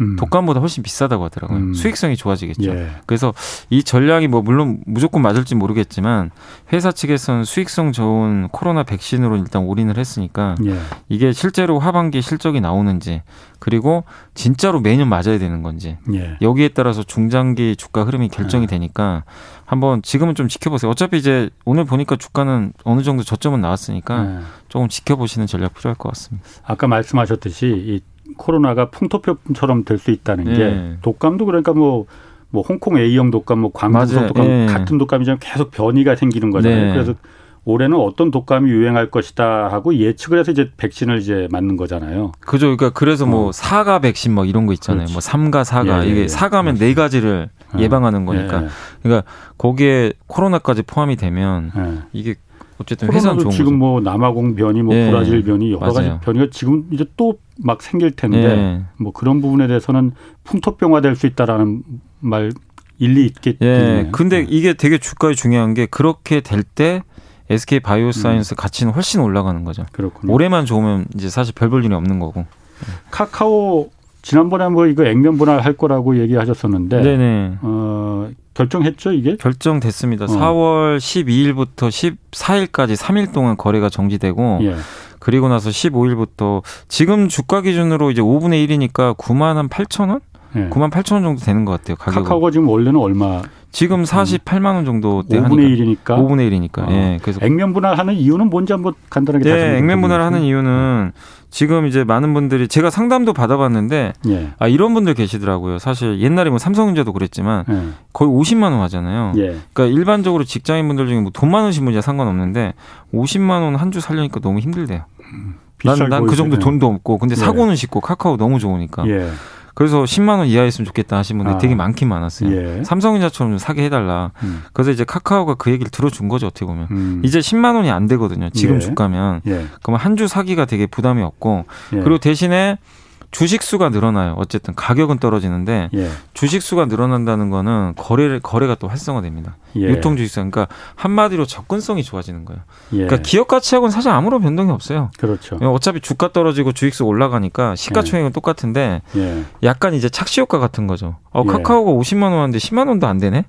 음. 독감보다 훨씬 비싸다고 하더라고요. 음. 수익성이 좋아지겠죠. 예. 그래서 이 전략이 뭐 물론 무조건 맞을지 모르겠지만 회사 측에서는 수익성 좋은 코로나 백신으로 일단 올인을 했으니까 예. 이게 실제로 하반기 실적이 나오는지 그리고 진짜로 매년 맞아야 되는 건지 예. 여기에 따라서 중장기 주가 흐름이 결정이 예. 되니까 한번 지금은 좀 지켜보세요. 어차피 이제 오늘 보니까 주가는 어느 정도 저점은 나왔으니까 예. 조금 지켜보시는 전략 필요할 것 같습니다. 아까 말씀하셨듯이 이 코로나가 풍토병처럼 될 수 있다는 게 예. 독감도 그러니까 뭐, 뭐 홍콩 A형 독감, 뭐 광주성 독감 예. 같은 독감이지만 계속 변이가 생기는 거잖아요. 네. 그래서 올해는 어떤 독감이 유행할 것이다 하고 예측을 해서 이제 백신을 이제 맞는 거잖아요. 그죠. 그러니까 그래서 뭐 어. 사가 백신 뭐 이런 거 있잖아요. 그렇지. 뭐 삼가 사가 예, 예, 이게 예. 사가면 네 가지를 어. 예방하는 거니까. 예. 그러니까 거기에 코로나까지 포함이 되면 예. 이게 어쨌든 회사는 좋은 지금 거죠. 뭐 남아공 변이, 뭐 예. 브라질 변이 여러. 가지 변이가 지금 이제 또 막 생길 텐데 예. 뭐 그런 부분에 대해서는 풍토병화 될 수 있다라는 말 일리 있겠죠. 예. 근데 네. 이게 되게 주가에 중요한 게 그렇게 될 때 SK 바이오사이언스 음. 가치는 훨씬 올라가는 거죠. 그렇군요. 올해만 좋으면 이제 사실 별 볼 일이 없는 거고. 카카오 지난번에 뭐 이거 액면 분할할 거라고 얘기하셨었는데 네네. 어, 결정했죠 이게? 결정됐습니다. 어. 4월 12일부터 14일까지 3일 동안 거래가 정지되고 예. 그리고 나서 15일부터 지금 주가 기준으로 이제 5분의 1이니까 9만 한 8천 원? 예. 9만 8천 원 정도 되는 것 같아요. 가격 카카오가 지금 원래는 얼마? 지금 48만 원 정도 5분의 1이니까. 5분의 1이니까. 어. 예. 그래서 액면 분할하는 이유는 뭔지 한번 간단하게 예, 액면 분할하는 이유는 지금 이제 많은 분들이 제가 상담도 받아봤는데 예. 아 이런 분들 계시더라고요. 사실 옛날에 뭐 삼성전자도 그랬지만 예. 거의 50만 원 하잖아요. 예. 그러니까 일반적으로 직장인 분들 중에 뭐 돈 많으신 분이야 상관없는데 50만 원 한 주 살려니까 너무 힘들대요. 음, 난난 그 정도 돈도 없고 근데 예. 사고는 쉽고 카카오 너무 좋으니까. 예. 그래서 10만 원 이하였으면 좋겠다 하신 분들이 아. 되게 많긴 많았어요. 예. 삼성전자처럼 좀 사게 해달라. 음. 그래서 이제 카카오가 그 얘기를 들어준 거죠 어떻게 보면. 음. 이제 10만 원이 안 되거든요. 지금 예. 주가면. 예. 그러면 한 주 사기가 되게 부담이 없고 예. 그리고 대신에 주식 수가 늘어나요. 어쨌든 가격은 떨어지는데 예. 주식 수가 늘어난다는 거는 거래를 거래가 또 활성화됩니다. 예. 유통 주식 수 그러니까 한마디로 접근성이 좋아지는 거예요. 예. 그러니까 기업 가치하고는 사실 아무런 변동이 없어요. 그렇죠. 어차피 주가 떨어지고 주식수 올라가니까 시가총액은 예. 똑같은데 예. 약간 이제 착시 효과 같은 거죠. 어, 예. 카카오가 50만 원 하는데 10만 원도 안 되네.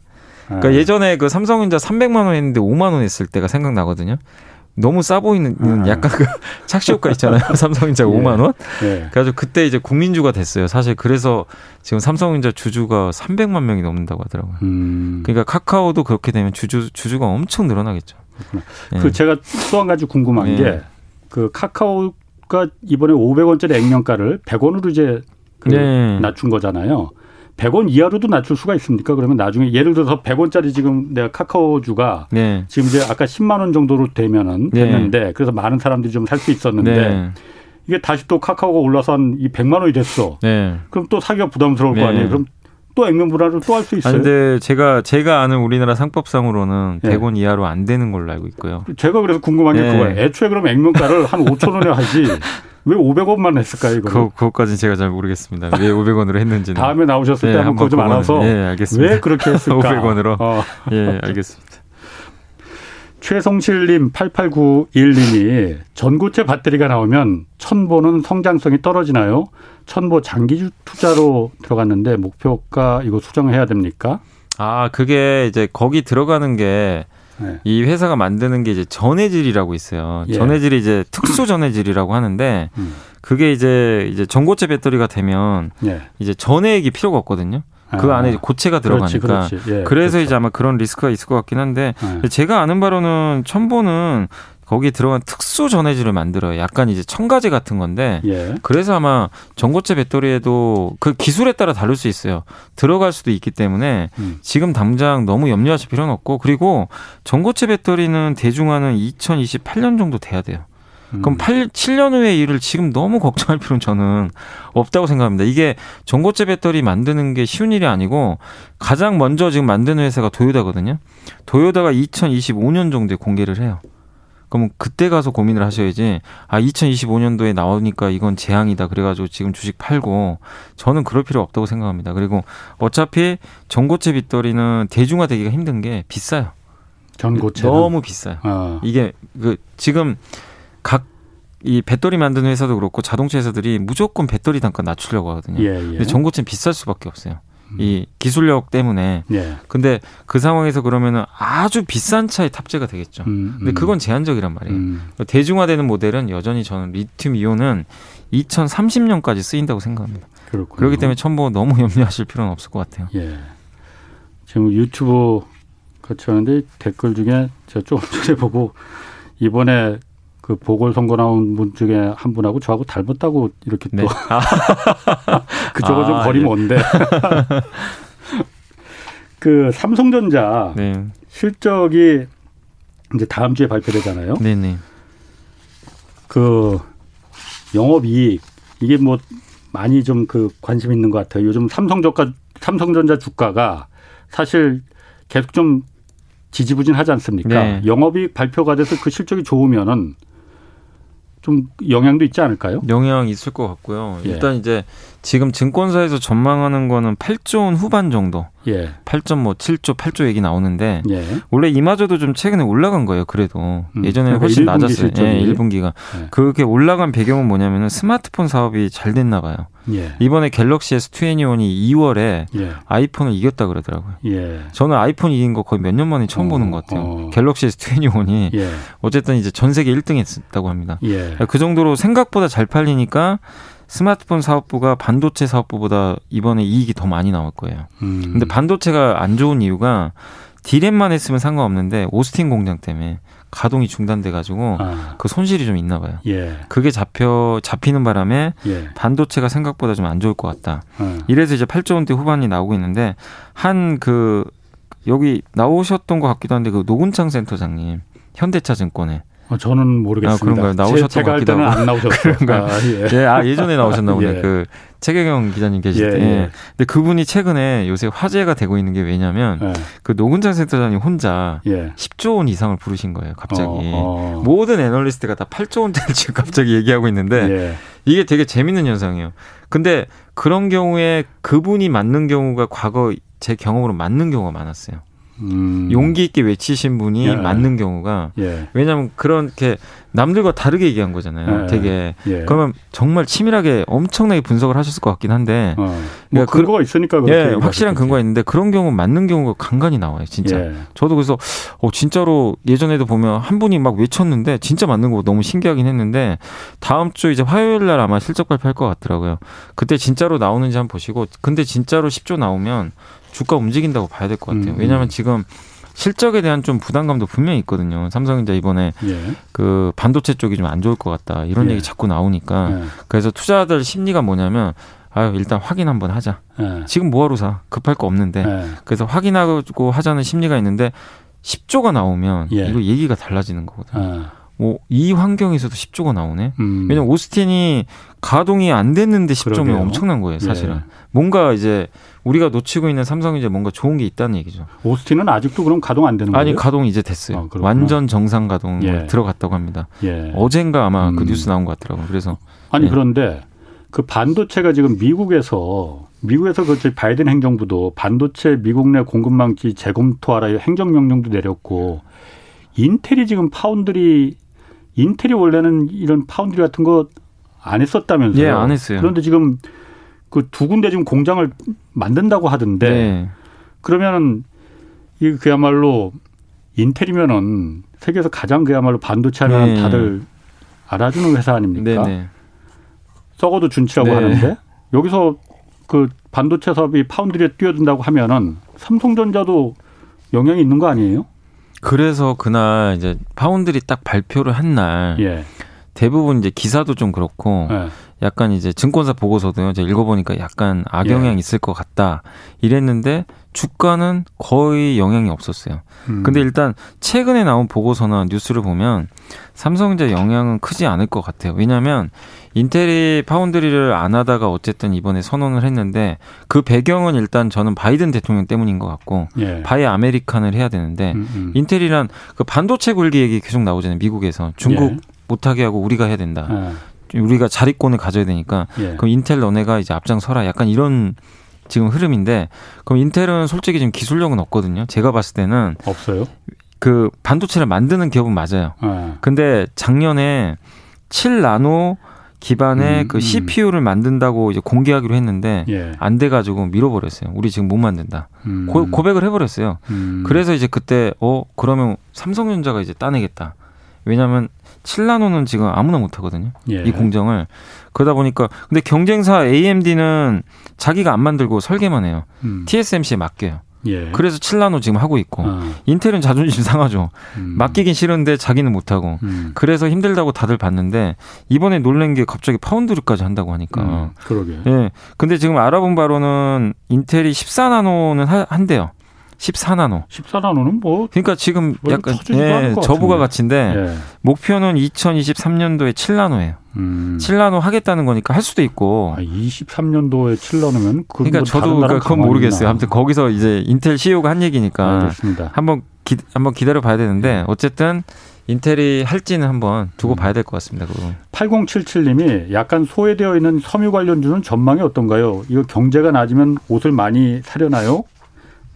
그러니까 아. 예전에 그 삼성전자 300만 원 했는데 5만 원 했을 때가 생각나거든요. 너무 싸 보이는 아. 약간 그 *laughs* 착시 효과 있잖아요. 삼성전자 *laughs* 예. 5만 원. 예. 그래가지고 그때 이제 국민주가 됐어요. 사실 그래서 지금 삼성전자 주주가 300만 명이 넘는다고 하더라고요. 음. 그러니까 카카오도 그렇게 되면 주주 주주가 엄청 늘어나겠죠. 예. 그 제가 또 한 가지 궁금한 예. 게그 카카오가 이번에 500원짜리 액면가를 100원으로 이제 그 네. 낮춘 거잖아요. 100원 이하로도 낮출 수가 있습니까? 그러면 나중에 예를 들어서 100원짜리 지금 내가 카카오주가 네. 지금 이제 아까 10만 원 정도로 되면은 네. 됐는데 그래서 많은 사람들이 좀 살 수 있었는데 네. 이게 다시 또 카카오가 올라서 한 이 100만 원이 됐어. 네. 그럼 또 사기가 부담스러울 거 네. 아니에요. 그럼 또 액면 불화를 또할 수 있어요. 아, 근데 제가 제가 아는 우리나라 상법상으로는 네. 100원 이하로 안 되는 걸로 알고 있고요. 제가 그래서 궁금한 게 네. 그거예요. 애초에 그럼 액면가를 한 5천 원에 하지 *laughs* 왜 500원만 했을까요, 이거? 그, 그것까지는 제가 잘 모르겠습니다. 왜 500원으로 했는지는. 다음에 나오셨을 때 네, 한번 그거 좀 알아서. 예, 알겠습니다. 왜 그렇게 했을까? *laughs* 500원으로. 어. 예, 알겠습니다. 최성실님 8891님이 전고체 배터리가 나오면 천보는 성장성이 떨어지나요? 천보 장기 투자로 들어갔는데 목표가 이거 수정해야 됩니까? 아 그게 이제 거기 들어가는 게 네. 이 회사가 만드는 게 이제 전해질이라고 있어요. 예. 전해질이 이제 특수 *clears throat* 전해질이라고 하는데 음. 그게 이제 이제 전고체 배터리가 되면 예. 이제 전해액이 필요가 없거든요. 그 아. 안에 고체가 들어가니까 그렇지, 그렇지. 예, 그래서 그렇죠. 이제 아마 그런 리스크가 있을 것 같긴 한데 예. 제가 아는 바로는 첨보는 거기에 들어간 특수 전해질을 만들어요. 약간 이제 첨가제 같은 건데 예. 그래서 아마 전고체 배터리에도 그 기술에 따라 다를 수 있어요. 들어갈 수도 있기 때문에 음. 지금 당장 너무 염려하실 필요는 없고 그리고 전고체 배터리는 대중화는 2028년 정도 돼야 돼요. 그럼 8, 7년 후의 일을 지금 너무 걱정할 필요는 저는 없다고 생각합니다. 이게 전고체 배터리 만드는 게 쉬운 일이 아니고 가장 먼저 지금 만드는 회사가 도요다거든요. 도요다가 2025년 정도에 공개를 해요. 그럼 그때 가서 고민을 하셔야지. 아, 2025년도에 나오니까 이건 재앙이다. 그래가지고 지금 주식 팔고 저는 그럴 필요 없다고 생각합니다. 그리고 어차피 전고체 배터리는 대중화되기가 힘든 게 비싸요. 전고체 너무 비싸요. 어. 이게 그 지금 각 이 배터리 만드는 회사도 그렇고 자동차 회사들이 무조건 배터리 단가 낮추려고 하거든요. 예, 예. 근데 전고체는 비쌀 수밖에 없어요. 음. 이 기술력 때문에. 예. 근데 그 상황에서 그러면은 아주 비싼 차에 탑재가 되겠죠. 음, 근데 음. 그건 제한적이란 말이에요. 음. 대중화되는 모델은 여전히 저는 리튬 이온은 2030년까지 쓰인다고 생각합니다. 그렇군요. 그렇기 때문에 첨보 너무 *laughs* 염려하실 필요는 없을 것 같아요. 예. 지금 유튜브 같이 하는데 댓글 중에 제가 조금 *laughs* 전에 보고 이번에 그 보궐선거 나온 분 중에 한 분하고 저하고 닮았다고 이렇게 네. 또 아. *laughs* 그쪽은 아, 좀 거리 먼데 예. *laughs* 그 삼성전자 네. 실적이 이제 다음 주에 발표되잖아요. 네네. 네. 그 영업이익 이게 뭐 많이 좀 그 관심 있는 것 같아요. 요즘 삼성 저가 삼성전자 주가가 사실 계속 좀 지지부진하지 않습니까? 네. 영업이익 발표가 돼서 그 실적이 좋으면은 좀 영향도 있지 않을까요? 영향 있을 것 같고요. 예. 일단 이제 지금 증권사에서 전망하는 거는 8조 원 후반 정도. 예. 8점 뭐 7조, 8조 얘기 나오는데 예. 원래 이마저도 좀 최근에 올라간 거예요. 그래도 음. 예전에 그러니까 훨씬 낮았어요. 예, 1분기가. 예. 그렇게 올라간 배경은 뭐냐면은 스마트폰 사업이 잘 됐나 봐요. 예. 이번에 갤럭시 S21이 2월에 예. 아이폰을 이겼다 그러더라고요. 예. 저는 아이폰 이긴 거 거의 몇 년 만에 처음 어, 보는 것 같아요. 어. 갤럭시 S21이 예. 어쨌든 이제 전 세계 1등 했다고 합니다. 예. 그 정도로 생각보다 잘 팔리니까 스마트폰 사업부가 반도체 사업부보다 이번에 이익이 더 많이 나올 거예요. 음. 근데 반도체가 안 좋은 이유가 디램만 했으면 상관없는데 오스틴 공장 때문에 가동이 중단돼 가지고 아. 그 손실이 좀 있나 봐요. 예. 그게 잡혀 잡히는 바람에 예. 반도체가 생각보다 좀 안 좋을 것 같다. 어. 이래서 이제 8조 원대 후반이 나오고 있는데 한 그 여기 나오셨던 것 같기도 한데 그 노군창 센터장님 현대차 증권에 어, 저는 모르겠습니다. 아, 그런가요? 나오셨던 것 같기도 하고. 안 나오셨어요. *laughs* 아, 예. 예. 아, 예전에 나오셨나 보네. *laughs* 예. 그 최경영 기자님 계실 예, 때. 예. 근데 그분이 최근에 요새 화제가 되고 있는 게 왜냐면 예. 그 노근장 센터장님 혼자 예. 10조 원 이상을 부르신 거예요. 갑자기. 어, 어. 모든 애널리스트가 다 8조 원대를 지금 갑자기 얘기하고 있는데 예. 이게 되게 재밌는 현상이에요. 근데 그런 경우에 그분이 맞는 경우가 과거 제 경험으로 맞는 경우가 많았어요. 음. 용기 있게 외치신 분이 예. 맞는 경우가 예. 왜냐하면 그렇게 남들과 다르게 얘기한 거잖아요. 예. 되게 예. 그러면 정말 치밀하게 엄청나게 분석을 하셨을 것 같긴 한데 어. 뭐 그러니까 그 근거가 그, 있으니까 예, 확실한 근거가 있는데 그런 경우 맞는 경우가 간간히 나와요. 진짜. 예. 저도 그래서 어 진짜로 예전에도 보면 한 분이 막 외쳤는데 진짜 맞는 거 너무 신기하긴 했는데 다음 주 이제 화요일 날 아마 실적 발표할 것 같더라고요. 그때 진짜로 나오는지 한번 보시고 근데 진짜로 10조 나오면 주가 움직인다고 봐야 될 것 같아요. 음, 음. 왜냐하면 지금 실적에 대한 좀 부담감도 분명히 있거든요. 삼성전자 이번에 예. 그 반도체 쪽이 좀 안 좋을 것 같다 이런 예. 얘기 자꾸 나오니까 예. 그래서 투자자들 심리가 뭐냐면 아유 일단 확인 한번 하자. 예. 지금 뭐하러 사 급할 거 없는데 예. 그래서 확인하고 하자는 심리가 있는데 10조가 나오면 예. 이거 얘기가 달라지는 거거든요. 뭐이 환경에서도 10조가 나오네. 음. 왜냐면 오스틴이 가동이 안 됐는데 10조면 그러게요. 엄청난 거예요, 사실은. 예. 뭔가 이제 우리가 놓치고 있는 삼성이 이제 뭔가 좋은 게 있다는 얘기죠. 오스틴은 아직도 그럼 가동 안 되는 거예요? 아니 가동 이제 됐어요. 아, 완전 정상 가동 예. 들어갔다고 합니다. 예. 어젠가 아마 그 음. 그 뉴스 나온 것 같더라고요. 그래서 아니 예. 그런데 그 반도체가 지금 미국에서 미국에서 그 바이든 행정부도 반도체 미국 내 공급망지 재검토하라 행정명령도 내렸고 인텔이 지금 파운드리 인텔이 원래는 이런 파운드리 같은 거 안 했었다면서요? 예, 안 했어요. 그런데 지금 그 두 군데 지금 공장을 만든다고 하던데 네. 그러면은 이 그야말로 인텔이면은 세계에서 가장 그야말로 반도체 하면 네. 다들 알아주는 회사 아닙니까? 네, 네. 썩어도 준치라고 네. 하는데 여기서 그 반도체 사업이 파운드리에 뛰어든다고 하면은 삼성전자도 영향이 있는 거 아니에요? 그래서 그날 이제 파운드리 딱 발표를 한날 예. 대부분 이제 기사도 좀 그렇고 예. 약간 이제 증권사 보고서도요. 제가 읽어보니까 약간 악영향 예. 있을 것 같다 이랬는데 주가는 거의 영향이 없었어요. 음. 근데 일단 최근에 나온 보고서나 뉴스를 보면 삼성전자 영향은 크지 않을 것 같아요. 왜냐하면 인텔이 파운드리를 안 하다가 어쨌든 이번에 선언을 했는데 그 배경은 일단 저는 바이든 대통령 때문인 것 같고 예. Buy American을 해야 되는데 음, 음. 인텔이란 그 반도체 굴기 얘기 계속 나오잖아요. 미국에서 중국 예. 못하게 하고 우리가 해야 된다. 예. 우리가 자리권을 가져야 되니까 예. 그럼 인텔 너네가 이제 앞장서라. 약간 이런 지금 흐름인데 그럼 인텔은 솔직히 지금 기술력은 없거든요. 제가 봤을 때는 없어요. 그 반도체를 만드는 기업은 맞아요. 네. 근데 작년에 7나노 기반의 음, 그 CPU를 음. 만든다고 이제 공개하기로 했는데 예. 안 돼가지고 밀어버렸어요. 우리 지금 못 만든다. 음. 고, 백을 해버렸어요. 음. 그래서 이제 그때 어 그러면 삼성전자가 이제 따내겠다. 왜냐하면 7나노는 지금 아무나 못 하거든요. 예. 이 공정을 그러다 보니까 근데 경쟁사 AMD는 자기가 안 만들고 설계만 해요. 음. TSMC에 맡겨요. 예. 그래서 7나노 지금 하고 있고 어. 인텔은 자존심 상하죠. 음. 맡기긴 싫은데 자기는 못하고 음. 그래서 힘들다고 다들 봤는데 이번에 놀란 게 갑자기 파운드리까지 한다고 하니까. 음. 그러게. 예. 근데 지금 알아본 바로는 인텔이 14나노는 하, 한대요. 14나노. 14나노는 뭐 그러니까 지금 뭐 약간 예, 저부가 가치인데 예. 목표는 2023년도에 7나노예요. 음. 7나노 하겠다는 거니까 할 수도 있고. 아, 23년도에 7나노면 그러니까 뭐 저도 그러니까 그건 모르겠어요. 아무튼 거기서 이제 인텔 CEO가 한 얘기니까 알겠습니다. 한번 기, 한번 기다려 봐야 되는데 어쨌든 인텔이 할지는 한번 두고 음. 봐야 될 것 같습니다. 그거. 8077님이 약간 소외되어 있는 섬유 관련주는 전망이 어떤가요? 이거 경제가 낮으면 옷을 많이 사려나요?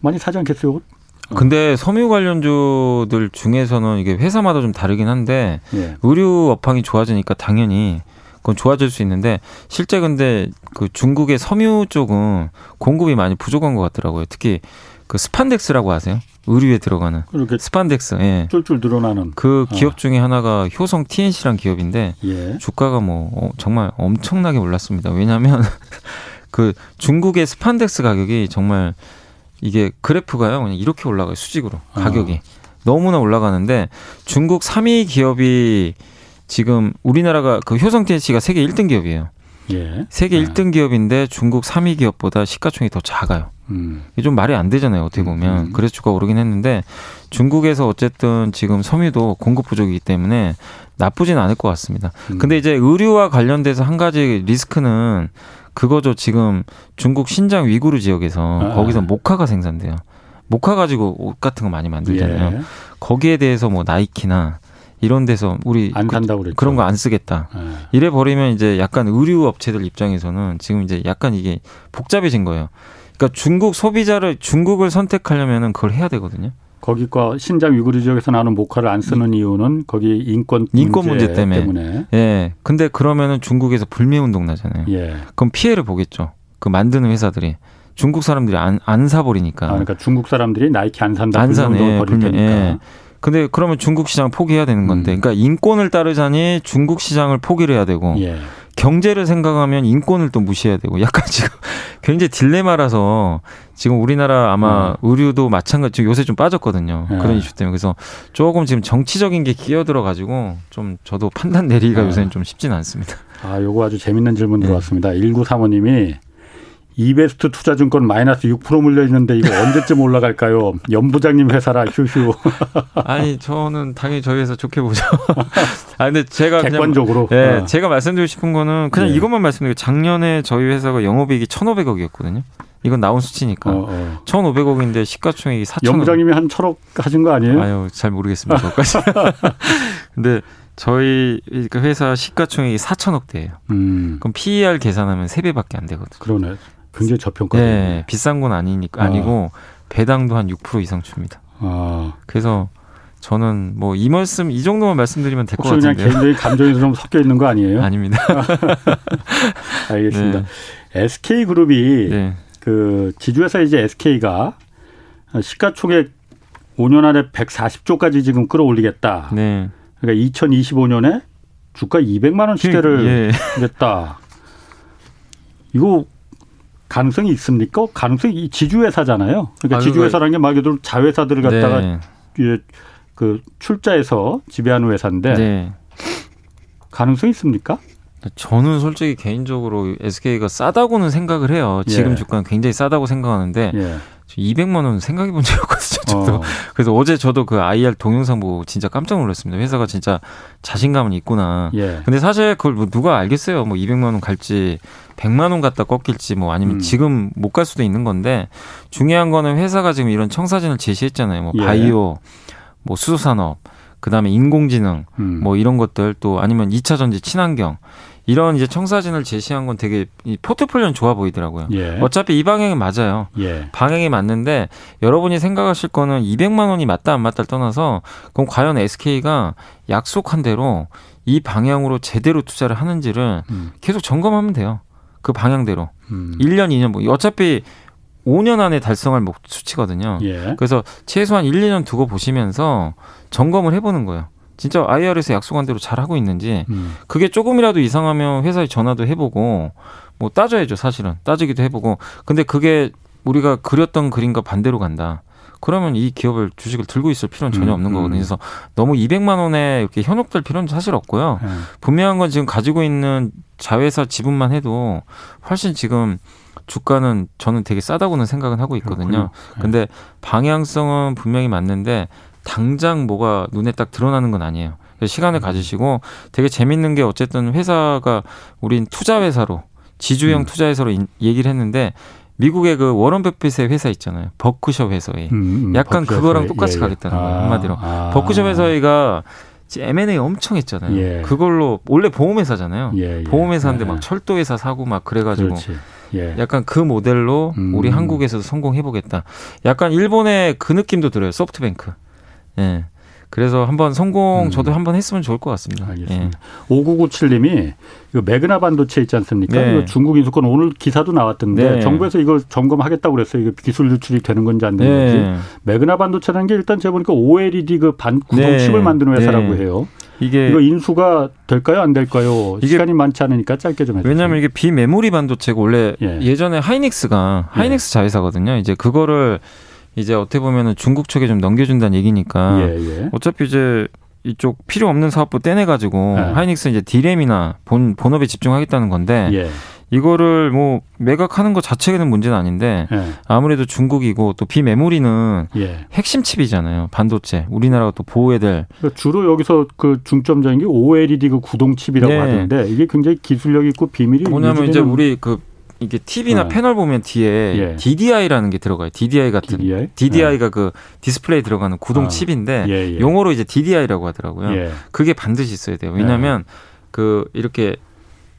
많이 사지 않겠어요? 어. 근데 섬유 관련주들 중에서는 이게 회사마다 좀 다르긴 한데 예. 의류 업황이 좋아지니까 당연히 그건 좋아질 수 있는데 실제 근데 그 중국의 섬유 쪽은 공급이 많이 부족한 것 같더라고요. 특히 그 스판덱스라고 아세요? 의류에 들어가는 스판덱스. 예. 쫄쫄 늘어나는 그 어. 기업 중에 하나가 효성 TNC란 기업인데 예. 주가가 뭐 어, 정말 엄청나게 올랐습니다. 왜냐하면 *laughs* 그 중국의 스판덱스 가격이 정말 이게 그래프가요. 그냥 이렇게 올라가요. 수직으로 아. 가격이 어. 너무나 올라가는데 중국 3위 기업이 지금 우리나라가 그 효성TNC가 세계 1등 기업이에요. 예. 세계 네. 1등 기업인데 중국 3위 기업보다 시가총액이 더 작아요. 음. 이게 좀 말이 안 되잖아요. 어떻게 보면. 음. 그래서 주가 오르긴 했는데 중국에서 어쨌든 지금 섬유도 공급 부족이기 때문에 나쁘진 않을 것 같습니다. 음. 근데 이제 의류와 관련돼서 한 가지 리스크는 그거죠. 지금 중국 신장 위구르 지역에서 아. 거기서 모카가 생산돼요. 모카 가지고 옷 같은 거 많이 만들잖아요. 예. 거기에 대해서 뭐 나이키나 이런 데서 우리 안 간다고 그, 그런 거 안 쓰겠다. 예. 이래 버리면 이제 약간 의류 업체들 입장에서는 지금 이제 약간 이게 복잡해진 거예요. 그러니까 중국 소비자를 중국을 선택하려면은 그걸 해야 되거든요. 거기과 신장 위구르 지역에서 나오는 모카를 안 쓰는 이유는 거기 인권 인권 문제, 문제 때문에. 때문에. 예. 근데 그러면은 중국에서 불매 운동 나잖아요. 예. 그럼 피해를 보겠죠. 그 만드는 회사들이 중국 사람들이 안 안 사버리니까. 아, 그러니까 중국 사람들이 나이키 안 산다. 안 사네. 불매. 예. 근데 그러면 중국 시장 포기해야 되는 건데, 음. 그러니까 인권을 따르자니 중국 시장을 포기를 해야 되고, 예. 경제를 생각하면 인권을 또 무시해야 되고 약간 *laughs* 지금 굉장히 딜레마라서 지금 우리나라 아마 음. 의류도 마찬가지 요새 좀 빠졌거든요. 네. 그런 이슈 때문에 그래서 조금 지금 정치적인 게 끼어들어 가지고 좀 저도 판단 내리기가 네. 요새는 좀 쉽지는 않습니다. 아, 요거 아주 재밌는 질문 들어왔습니다. 네. 1935님이 이베스트 투자증권 마이너스 6% 물려 있는데 이거 언제쯤 올라갈까요? 연부장님 회사라 휴휴. *laughs* 아니 저는 당연히 저희 회사 좋게 보죠. *laughs* 아 근데 제가 객관적으로. 그냥, 예, 어. 제가 말씀드리고 싶은 거는 그냥 네. 이것만 말씀드리고 작년에 저희 회사가 영업이익이 1,500억이었거든요. 이건 나온 수치니까. 어, 어. 1,500억인데 시가총액이 4천 연부장님이 한 천억 하신 거 아니에요? 아유 잘 모르겠습니다. 그것까지. *laughs* 근데 저희 그 회사 시가총액이 4천억대예요. 음. 그럼 PER 계산하면 3배밖에 안 되거든요. 그러네. 굉장히 저평가. 네, 비싼 건 아니니까 아. 아니고 배당도 한 6% 이상 줍니다. 아. 그래서 저는 뭐 이 말씀 이 정도만 말씀드리면 될 것 같은데요. 그냥 개인적인 감정이 좀 섞여 있는 거 아니에요? 아닙니다. *laughs* 알겠습니다. 네. SK 그룹이 네. 그 지주회사 이제 SK가 시가총액 5년 안에 140조까지 지금 끌어올리겠다. 네. 그러니까 2025년에 주가 200만 원 시대를 예. 냈다. 이거 가능성이 있습니까? 가능성이 지주회사잖아요. 그러니까 아, 지주회사라는 게 말 그대로 자회사들을 갖다가 네. 그 출자해서 지배하는 회사인데 네. 가능성이 있습니까? 저는 솔직히 개인적으로 SK가 싸다고는 생각을 해요. 지금 예. 주가는 굉장히 싸다고 생각하는데 예. 200만 원 생각해 본 적이 없거든요. 저도. 어. 그래서 어제 저도 그 IR 동영상 보고 진짜 깜짝 놀랐습니다. 회사가 진짜 자신감은 있구나. 예. 근데 사실 그걸 뭐 누가 알겠어요. 뭐 200만 원 갈지 100만 원 갖다 꺾일지 뭐 아니면 음. 지금 못 갈 수도 있는 건데 중요한 거는 회사가 지금 이런 청사진을 제시했잖아요. 뭐 예. 바이오, 뭐 수소산업, 그다음에 인공지능 음. 뭐 이런 것들 또 아니면 2차 전지 친환경 이런 이제 청사진을 제시한 건 되게 이 포트폴리오는 좋아 보이더라고요. 예. 어차피 이 방향이 맞아요. 예. 방향이 맞는데 여러분이 생각하실 거는 200만 원이 맞다 안 맞다를 떠나서 그럼 과연 SK가 약속한 대로 이 방향으로 제대로 투자를 하는지를 음. 계속 점검하면 돼요. 그 방향대로. 음. 1년, 2년 뭐 어차피 5년 안에 달성할 목 수치거든요. 예. 그래서 최소한 1, 2년 두고 보시면서 점검을 해보는 거예요. 진짜 IR에서 약속한 대로 잘 하고 있는지 음. 그게 조금이라도 이상하면 회사에 전화도 해보고 뭐 따져야죠 사실은 따지기도 해보고 근데 그게 우리가 그렸던 그림과 반대로 간다. 그러면 이 기업을 주식을 들고 있을 필요는 전혀 음, 없는 거거든요. 음. 그래서 너무 200만 원에 이렇게 현혹될 필요는 사실 없고요. 음. 분명한 건 지금 가지고 있는 자회사 지분만 해도 훨씬 지금 주가는 저는 되게 싸다고는 생각은 하고 있거든요. 그 근데 방향성은 분명히 맞는데 당장 뭐가 눈에 딱 드러나는 건 아니에요. 시간을 음. 가지시고 되게 재밌는 게 어쨌든 회사가 우린 투자 회사로 지주형 음. 투자 회사로 얘기를 했는데 미국의 그 워런 버핏의 회사 있잖아요. 버크셔 회사에 음, 음, 약간 그거랑 똑같이 예, 예. 가겠다는 아, 거예요. 한마디로 아. 버크셔 회사가 M&A 엄청 했잖아요. 예. 그걸로 원래 보험회사잖아요. 예, 예. 보험회사인데 막 예. 철도회사 사고 막 그래가지고 예. 약간 그 모델로 음. 우리 한국에서도 성공해보겠다. 약간 일본의 그 느낌도 들어요. 소프트뱅크. 예. 그래서 한번 성공 음. 저도 한번 했으면 좋을 것 같습니다. 알겠습니다. 예. 5997님이 이거 매그나 반도체 있지 않습니까? 네. 이거 중국 인수권 오늘 기사도 나왔던데 네. 정부에서 이걸 점검하겠다고 그랬어요. 이거 기술 유출이 되는 건지 안 되는 네. 건지. 매그나 반도체라는 게 일단 제가 보니까 OLED 그 반 구동칩을 네. 만드는 회사라고 네. 해요. 이게 이거 인수가 될까요, 안 될까요? 시간이 많지 않으니까 짧게 좀 해주세요. 왜냐하면 이게 비메모리 반도체가 원래 예. 전에 하이닉스가 하이닉스 예. 자회사거든요. 이제 그거를 이제 어떻게 보면은 중국 측에 좀 넘겨준다는 얘기니까 예, 예. 어차피 이제 이쪽 필요 없는 사업부 떼내가지고 예. 하이닉스 이제 디램이나 본 본업에 집중하겠다는 건데 예. 이거를 뭐 매각하는 것 자체는 문제는 아닌데 예. 아무래도 중국이고 또 비메모리는 예. 핵심 칩이잖아요 반도체 우리나라가 또 보호해야 될 그러니까 주로 여기서 그 중점적인 게 OLED 그 구동 칩이라고 네. 하던데 이게 굉장히 기술력 있고 비밀이 뭐냐면 이제 우리 그 이게 TV나 네. 패널 보면 뒤에 예. DDI라는 게 들어가요. DDI 같은 DDI? DDI가 네. 그 디스플레이 들어가는 구동 아. 칩인데 예, 예. 용어로 이제 DDI라고 하더라고요. 예. 그게 반드시 있어야 돼요. 왜냐하면 네. 그 이렇게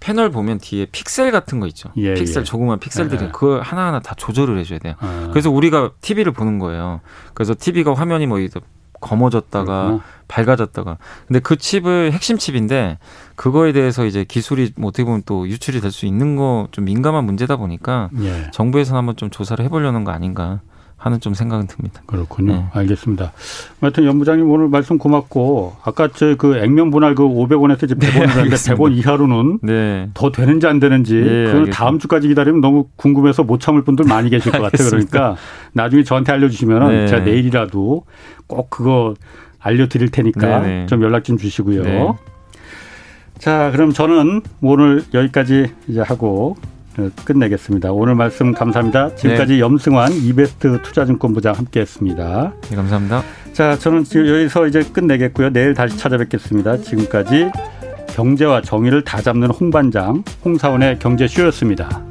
패널 보면 뒤에 픽셀 같은 거 있죠. 예, 픽셀 예. 조그만 픽셀들이 예. 그걸 하나하나 다 조절을 해줘야 돼요. 아. 그래서 우리가 TV를 보는 거예요. 그래서 TV가 화면이 뭐 검어졌다가 그렇구나. 밝아졌다가 근데 그 칩을 핵심 칩인데 그거에 대해서 이제 기술이 뭐 어떻게 보면 또 유출이 될 수 있는 거 좀 민감한 문제다 보니까 예. 정부에서 한번 좀 조사를 해보려는 거 아닌가 하는 좀 생각은 듭니다. 그렇군요. 네. 알겠습니다. 하여튼 연부장님 오늘 말씀 고맙고 아까 저 그 액면 분할 그 500원에서 이제 100원을 네, 하는데 100원 이하로는 네. 더 되는지 안 되는지 네, 그건 다음 주까지 기다리면 너무 궁금해서 못 참을 분들 많이 계실 것 같아요. 그러니까 나중에 저한테 알려주시면 네. 제가 내일이라도 꼭 그거 알려드릴 테니까 네, 네. 좀 연락 좀 주시고요. 네. 자, 그럼 저는 오늘 여기까지 이제 하고 끝내겠습니다. 오늘 말씀 감사합니다. 지금까지 네. 염승환 이베스트 투자증권부장 함께했습니다. 네, 감사합니다. 자, 저는 지금 여기서 이제 끝내겠고요. 내일 다시 찾아뵙겠습니다. 지금까지 경제와 정의를 다 잡는 홍반장 홍사원의 경제쇼였습니다.